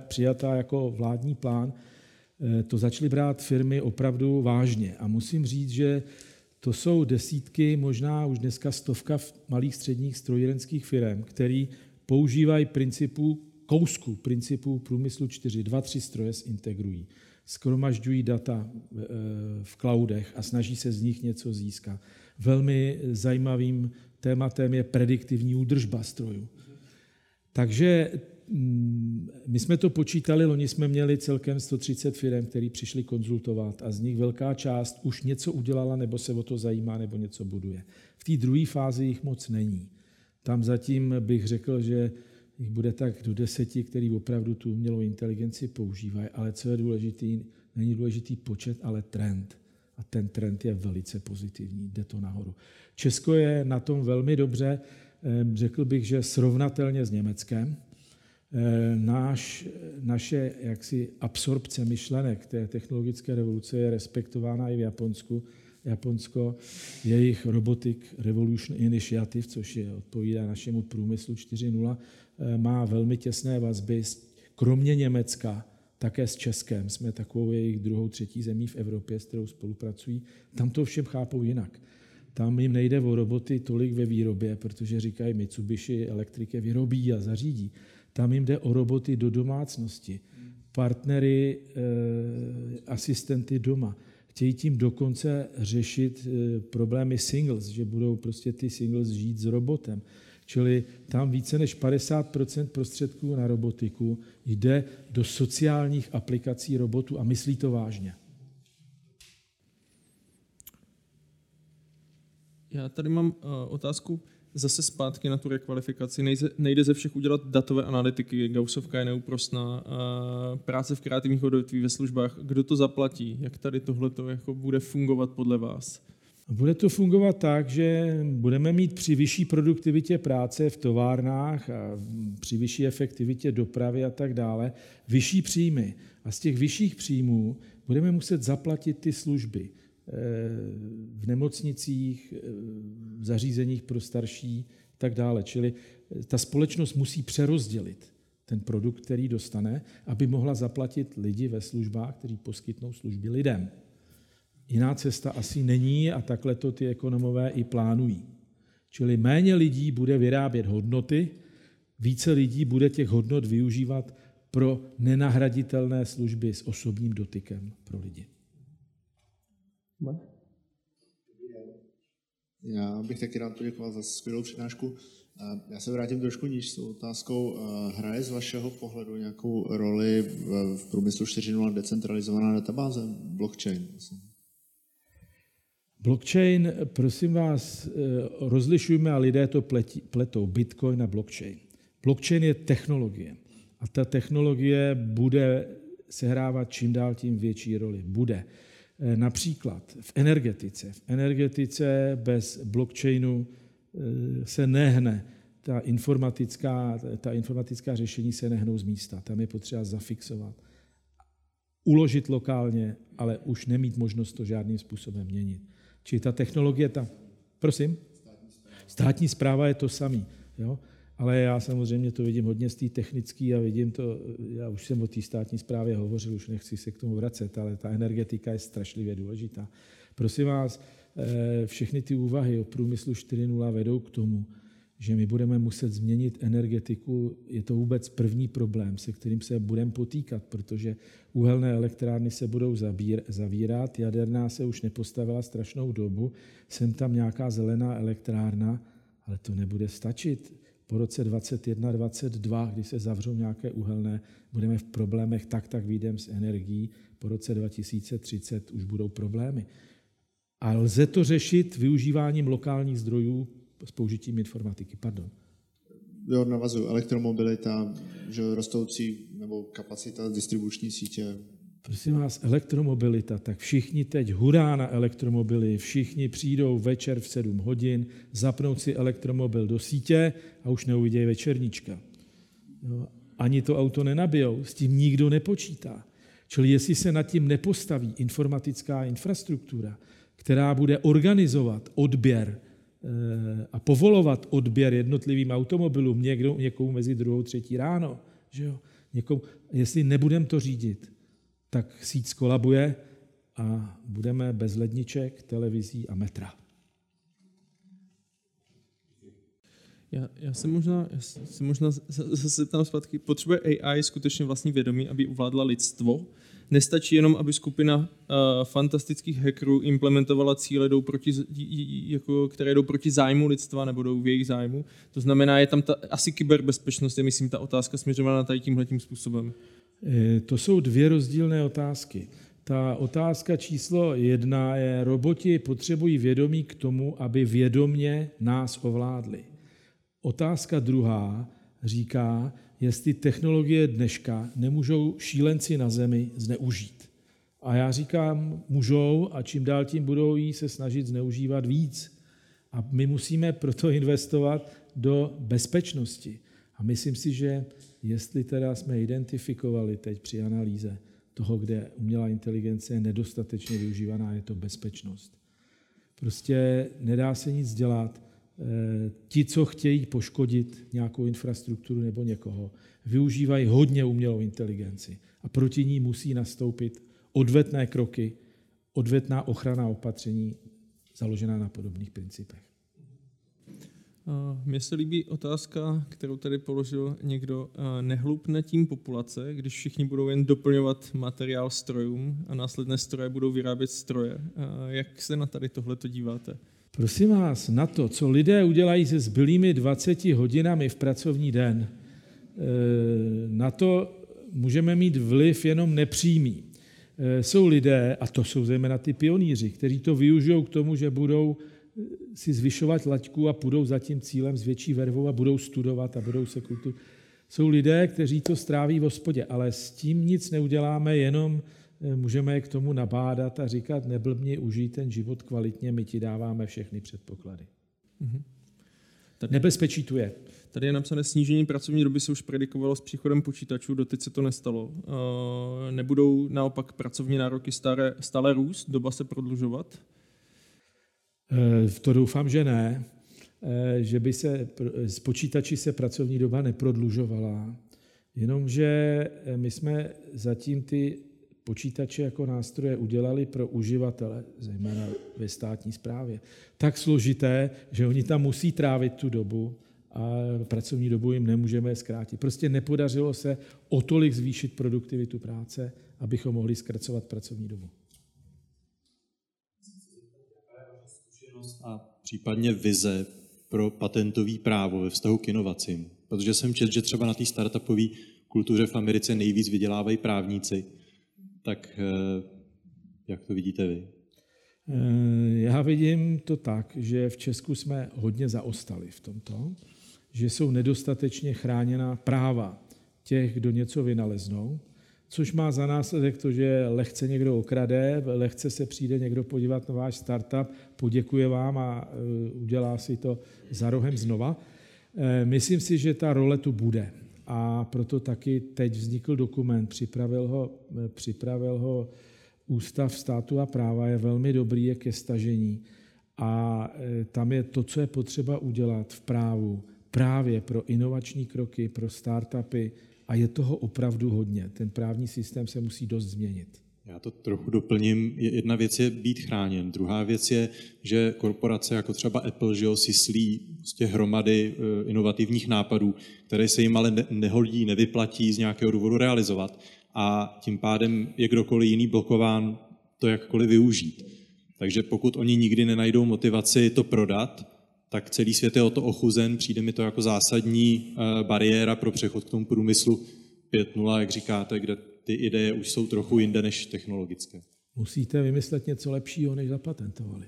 S1: přijatá jako vládní plán, eh, to začaly brát firmy opravdu vážně. A musím říct, že to jsou desítky, možná už dneska stovka malých středních strojírenských firm, které používají principu kousku, principu průmyslu 4, dva, tři stroje zintegrují, skromažďují data eh, v cloudech a snaží se z nich něco získat. Velmi zajímavým tématem je prediktivní údržba strojů. Takže mm, my jsme to počítali, loni jsme měli celkem 130 firm, které přišli konzultovat a z nich velká část už něco udělala nebo se o to zajímá nebo něco buduje. V té druhé fázi jich moc není. Tam zatím bych řekl, že jich bude tak do deseti, který opravdu tu umělou inteligenci používají, ale co je důležité, Není důležitý počet, ale trend. A ten trend je velice pozitivní, jde to nahoru. Česko je na tom velmi dobře, řekl bych, že srovnatelně s Německem. Náš, naše jaksi absorpce myšlenek té technologické revoluce je respektována i v Japonsku. Japonsko, jejich Robotic Revolution Initiative, což je odpovídá našemu průmyslu 4.0, má velmi těsné vazby, kromě Německa, také s Českem. Jsme takovou jejich druhou, třetí zemí v Evropě, s kterou spolupracují. Tam to všem chápou jinak. Tam jim nejde o roboty tolik ve výrobě, protože říkají, Mitsubishi elektriky vyrobí a zařídí. Tam jim jde o roboty do domácnosti, partnery, e, asistenty doma. Chtějí tím dokonce řešit e, problémy singles, že budou prostě ty singles žít s robotem. Čili tam více než 50% prostředků na robotiku jde do sociálních aplikací robotů a myslí to vážně.
S3: Já tady mám uh, otázku zase zpátky na tu rekvalifikaci. Nejde, nejde ze všech udělat datové analytiky, Gaussovka je neúprostná, uh, práce v kreativních odvětví ve službách. Kdo to zaplatí? Jak tady tohle jako bude fungovat podle vás?
S1: Bude to fungovat tak, že budeme mít při vyšší produktivitě práce v továrnách a při vyšší efektivitě dopravy a tak dále vyšší příjmy. A z těch vyšších příjmů budeme muset zaplatit ty služby eh, v nemocnicích, eh, v zařízeních pro starší a tak dále. Čili eh, ta společnost musí přerozdělit ten produkt, který dostane, aby mohla zaplatit lidi ve službách, kteří poskytnou služby lidem. Jiná cesta asi není a takhle to ty ekonomové i plánují. Čili méně lidí bude vyrábět hodnoty, více lidí bude těch hodnot využívat pro nenahraditelné služby s osobním dotykem pro lidi.
S5: Já bych taky rád poděkoval za skvělou přednášku. Já se vrátím trošku níž s otázkou. Hraje z vašeho pohledu nějakou roli v průmyslu 4.0 decentralizovaná databáze, blockchain? Myslím?
S1: Blockchain, prosím vás, eh, rozlišujeme a lidé to pletí, pletou. Bitcoin a blockchain. Blockchain je technologie a ta technologie bude sehrávat čím dál tím větší roli. Bude. Eh, například v energetice. V energetice bez blockchainu eh, se nehne. Ta informatická, ta informatická řešení se nehnou z místa. Tam je potřeba zafixovat. Uložit lokálně, ale už nemít možnost to žádným způsobem měnit. Čili ta technologie, ta, prosím? Státní zpráva je to samý. Jo? Ale já samozřejmě to vidím hodně z té technické a vidím to, já už jsem o té státní správě hovořil, už nechci se k tomu vracet, ale ta energetika je strašlivě důležitá. Prosím vás, eh, všechny ty úvahy o průmyslu 4.0 vedou k tomu, že my budeme muset změnit energetiku. Je to vůbec první problém, se kterým se budeme potýkat, protože uhelné elektrárny se budou zabír, zavírat, jaderná se už nepostavila strašnou dobu, sem tam nějaká zelená elektrárna, ale to nebude stačit. Po roce 2021-2022, kdy se zavřou nějaké uhelné, budeme v problémech, tak tak výjdem s energií. Po roce 2030 už budou problémy. A lze to řešit využíváním lokálních zdrojů s použitím informatiky. Pardon.
S5: Jo, navazuju. Elektromobilita, že rostoucí nebo kapacita distribuční sítě.
S1: Prosím vás, elektromobilita, tak všichni teď hurá na elektromobily, všichni přijdou večer v 7 hodin, zapnou si elektromobil do sítě a už neuvidějí večerníčka. Jo, ani to auto nenabijou, s tím nikdo nepočítá. Čili jestli se nad tím nepostaví informatická infrastruktura, která bude organizovat odběr a povolovat odběr jednotlivým automobilům někdo, někomu mezi druhou třetí ráno, že jo? Někomu, jestli nebudeme to řídit, tak síť skolabuje a budeme bez ledniček, televizí a metra.
S3: Já, já se možná, já se možná zase tam zpátky, potřebuje AI skutečně vlastní vědomí, aby ovládla lidstvo, Nestačí jenom, aby skupina uh, fantastických hackerů implementovala cíle, jdou proti, jako, které jdou proti zájmu lidstva nebo jdou v jejich zájmu. To znamená, je tam ta, asi kyberbezpečnost, je myslím ta otázka směřovaná tady tímhle tím způsobem.
S1: E, to jsou dvě rozdílné otázky. Ta otázka číslo jedna je, roboti potřebují vědomí k tomu, aby vědomně nás ovládli. Otázka druhá říká, jestli technologie dneška nemůžou šílenci na zemi zneužít. A já říkám, můžou a čím dál tím budou jí se snažit zneužívat víc. A my musíme proto investovat do bezpečnosti. A myslím si, že jestli teda jsme identifikovali teď při analýze toho, kde umělá inteligence je nedostatečně využívaná, je to bezpečnost. Prostě nedá se nic dělat. Eh, ti, co chtějí poškodit nějakou infrastrukturu nebo někoho, využívají hodně umělou inteligenci a proti ní musí nastoupit odvetné kroky, odvetná ochrana opatření založená na podobných principech.
S3: Mně se líbí otázka, kterou tady položil někdo. Nehlupne tím populace, když všichni budou jen doplňovat materiál strojům a následné stroje budou vyrábět stroje. Jak se na tady tohleto díváte?
S1: Prosím vás, na to, co lidé udělají se zbylými 20 hodinami v pracovní den, e, na to můžeme mít vliv jenom nepřímý. E, jsou lidé, a to jsou zejména ty pionýři, kteří to využijou k tomu, že budou si zvyšovat laťku a půjdou za tím cílem s větší vervou a budou studovat a budou se kultu. Jsou lidé, kteří to stráví v hospodě, ale s tím nic neuděláme, jenom eh, můžeme je k tomu nabádat a říkat, neblbni, užij ten život kvalitně, my ti dáváme všechny předpoklady. Mm-hmm. Tady, Nebezpečí tu je.
S3: Tady je napsané snížení pracovní doby se už predikovalo s příchodem počítačů, doteď se to nestalo. Uh, nebudou naopak pracovní nároky stále, stále růst, doba se prodlužovat?
S1: Eh, to doufám, že ne, eh, že by se z počítači se pracovní doba neprodlužovala, jenomže eh, my jsme zatím ty počítače jako nástroje udělali pro uživatele, zejména ve státní správě. Tak složité, že oni tam musí trávit tu dobu a pracovní dobu jim nemůžeme zkrátit. Prostě nepodařilo se o tolik zvýšit produktivitu práce, abychom mohli zkracovat pracovní dobu.
S6: a případně vize pro patentový právo ve vztahu k inovacím. Protože jsem četl, že třeba na té startupové kultuře v Americe nejvíc vydělávají právníci. Tak eh, jak to vidíte vy?
S1: Eh, já vidím to tak, že v Česku jsme hodně zaostali v tomto, že jsou nedostatečně chráněna práva těch, kdo něco vynaleznou což má za následek to, že lehce někdo okrade, lehce se přijde někdo podívat na váš startup, poděkuje vám a e, udělá si to za rohem znova. Myslím si, že ta role tu bude a proto taky teď vznikl dokument, připravil ho, e, připravil ho Ústav státu a práva, je velmi dobrý, je ke stažení. A tam je to, co je potřeba udělat v právu. Právě pro inovační kroky, pro startupy, a je toho opravdu hodně. Ten právní systém se musí dost změnit.
S6: Já to trochu doplním. Jedna věc je být chráněn. Druhá věc je, že korporace jako třeba Apple že jo, si slí prostě hromady eh, inovativních nápadů, které se jim ale nehodí, nevyplatí z nějakého důvodu realizovat. A tím pádem je kdokoliv jiný blokován to jakkoliv využít. Takže pokud oni nikdy nenajdou motivaci to prodat, tak celý svět je o to ochuzen. Přijde mi to jako zásadní eh, bariéra pro přechod k tomu průmyslu 5.0, jak říkáte, kde ty ideje už jsou trochu jinde než technologické.
S1: Musíte vymyslet něco lepšího, než zapatentovali.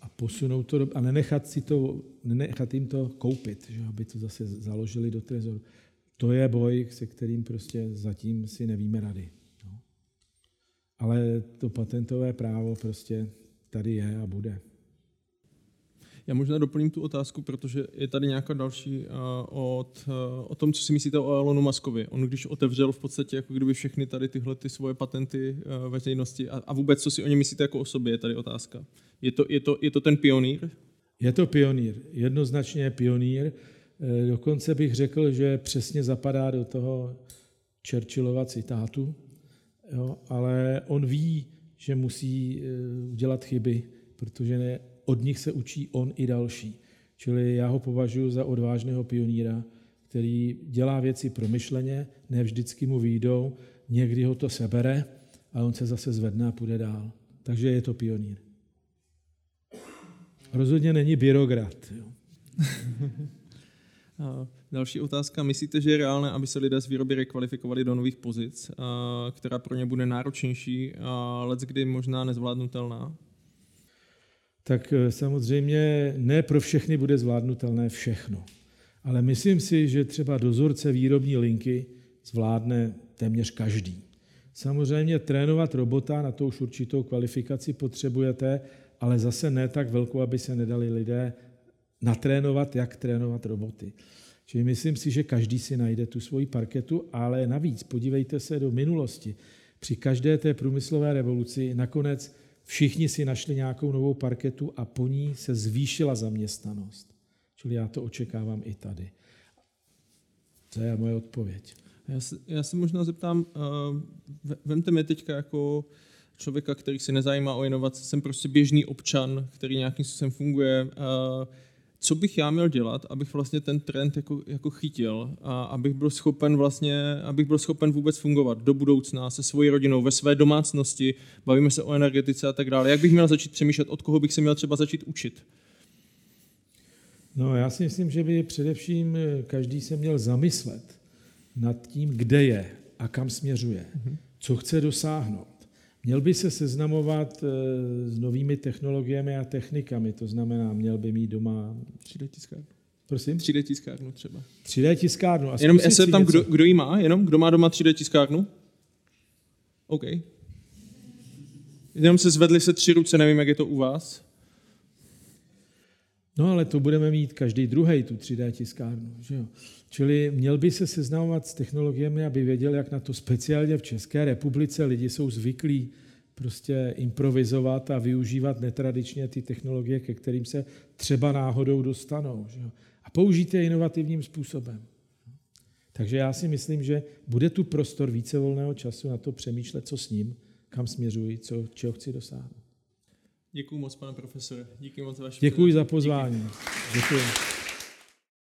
S1: A posunout to a nenechat, si to, nenechat jim to koupit, že aby to zase založili do trezoru. To je boj, se kterým prostě zatím si nevíme rady. No. Ale to patentové právo prostě tady je a bude.
S3: Já možná doplním tu otázku, protože je tady nějaká další uh, od, uh, o tom, co si myslíte o Elonu Muskovi. On když otevřel v podstatě jako kdyby všechny tady tyhle ty svoje patenty uh, veřejnosti a, a vůbec, co si o něm myslíte jako o sobě, je tady otázka. Je to, je to, je to ten pionýr?
S1: Je to pionýr, jednoznačně je pionýr. Dokonce bych řekl, že přesně zapadá do toho Churchillova citátu, jo, ale on ví, že musí udělat chyby, protože ne, od nich se učí on i další. Čili já ho považuji za odvážného pionýra, který dělá věci promyšleně, ne vždycky mu výjdou, někdy ho to sebere a on se zase zvedne a půjde dál. Takže je to pionýr. Rozhodně není byrokrat. <laughs>
S3: A další otázka. Myslíte, že je reálné, aby se lidé z výroby rekvalifikovali do nových pozic, která pro ně bude náročnější, ale kdy možná nezvládnutelná?
S1: Tak eh, samozřejmě ne pro všechny bude zvládnutelné všechno. Ale myslím si, že třeba dozorce výrobní linky zvládne téměř každý. Samozřejmě trénovat robota, na to už určitou kvalifikaci potřebujete, ale zase ne tak velkou, aby se nedali lidé natrénovat, jak trénovat roboty. Čili myslím si, že každý si najde tu svoji parketu, ale navíc podívejte se do minulosti. Při každé té průmyslové revoluci nakonec všichni si našli nějakou novou parketu a po ní se zvýšila zaměstnanost. Čili já to očekávám i tady. To je moje odpověď.
S3: Já se, já se možná zeptám, uh, vemte mě teďka jako člověka, který se nezajímá o inovace, jsem prostě běžný občan, který nějakým způsobem funguje. Uh, co bych já měl dělat, abych vlastně ten trend jako, jako chytil a abych byl schopen vlastně, abych byl schopen vůbec fungovat do budoucna se svojí rodinou, ve své domácnosti, bavíme se o energetice a tak dále. Jak bych měl začít přemýšlet, od koho bych se měl třeba začít učit?
S1: No, já si myslím, že by především každý se měl zamyslet nad tím, kde je a kam směřuje, co chce dosáhnout. Měl by se seznamovat eh, s novými technologiemi a technikami, to znamená, měl by mít doma...
S3: 3D tiskárnu.
S1: Prosím?
S3: 3D tiskárnu třeba.
S1: 3D tiskárnu. A
S3: jenom se tam, kdo, kdo ji má? Jenom kdo má doma 3D tiskárnu? OK. Jenom se zvedly se tři ruce, nevím, jak je to u vás.
S1: No ale to budeme mít každý druhý tu 3D tiskárnu. Že jo? Čili měl by se seznamovat s technologiemi, aby věděl, jak na to speciálně v České republice lidi jsou zvyklí prostě improvizovat a využívat netradičně ty technologie, ke kterým se třeba náhodou dostanou. Že? A použít je inovativním způsobem. Takže já si myslím, že bude tu prostor více volného času na to přemýšlet, co s ním, kam směřuji, co, čeho chci dosáhnout.
S3: Děkuji moc, pane profesore. Díky moc za vaši
S1: Děkuji za pozvání. Díky. Děkuji.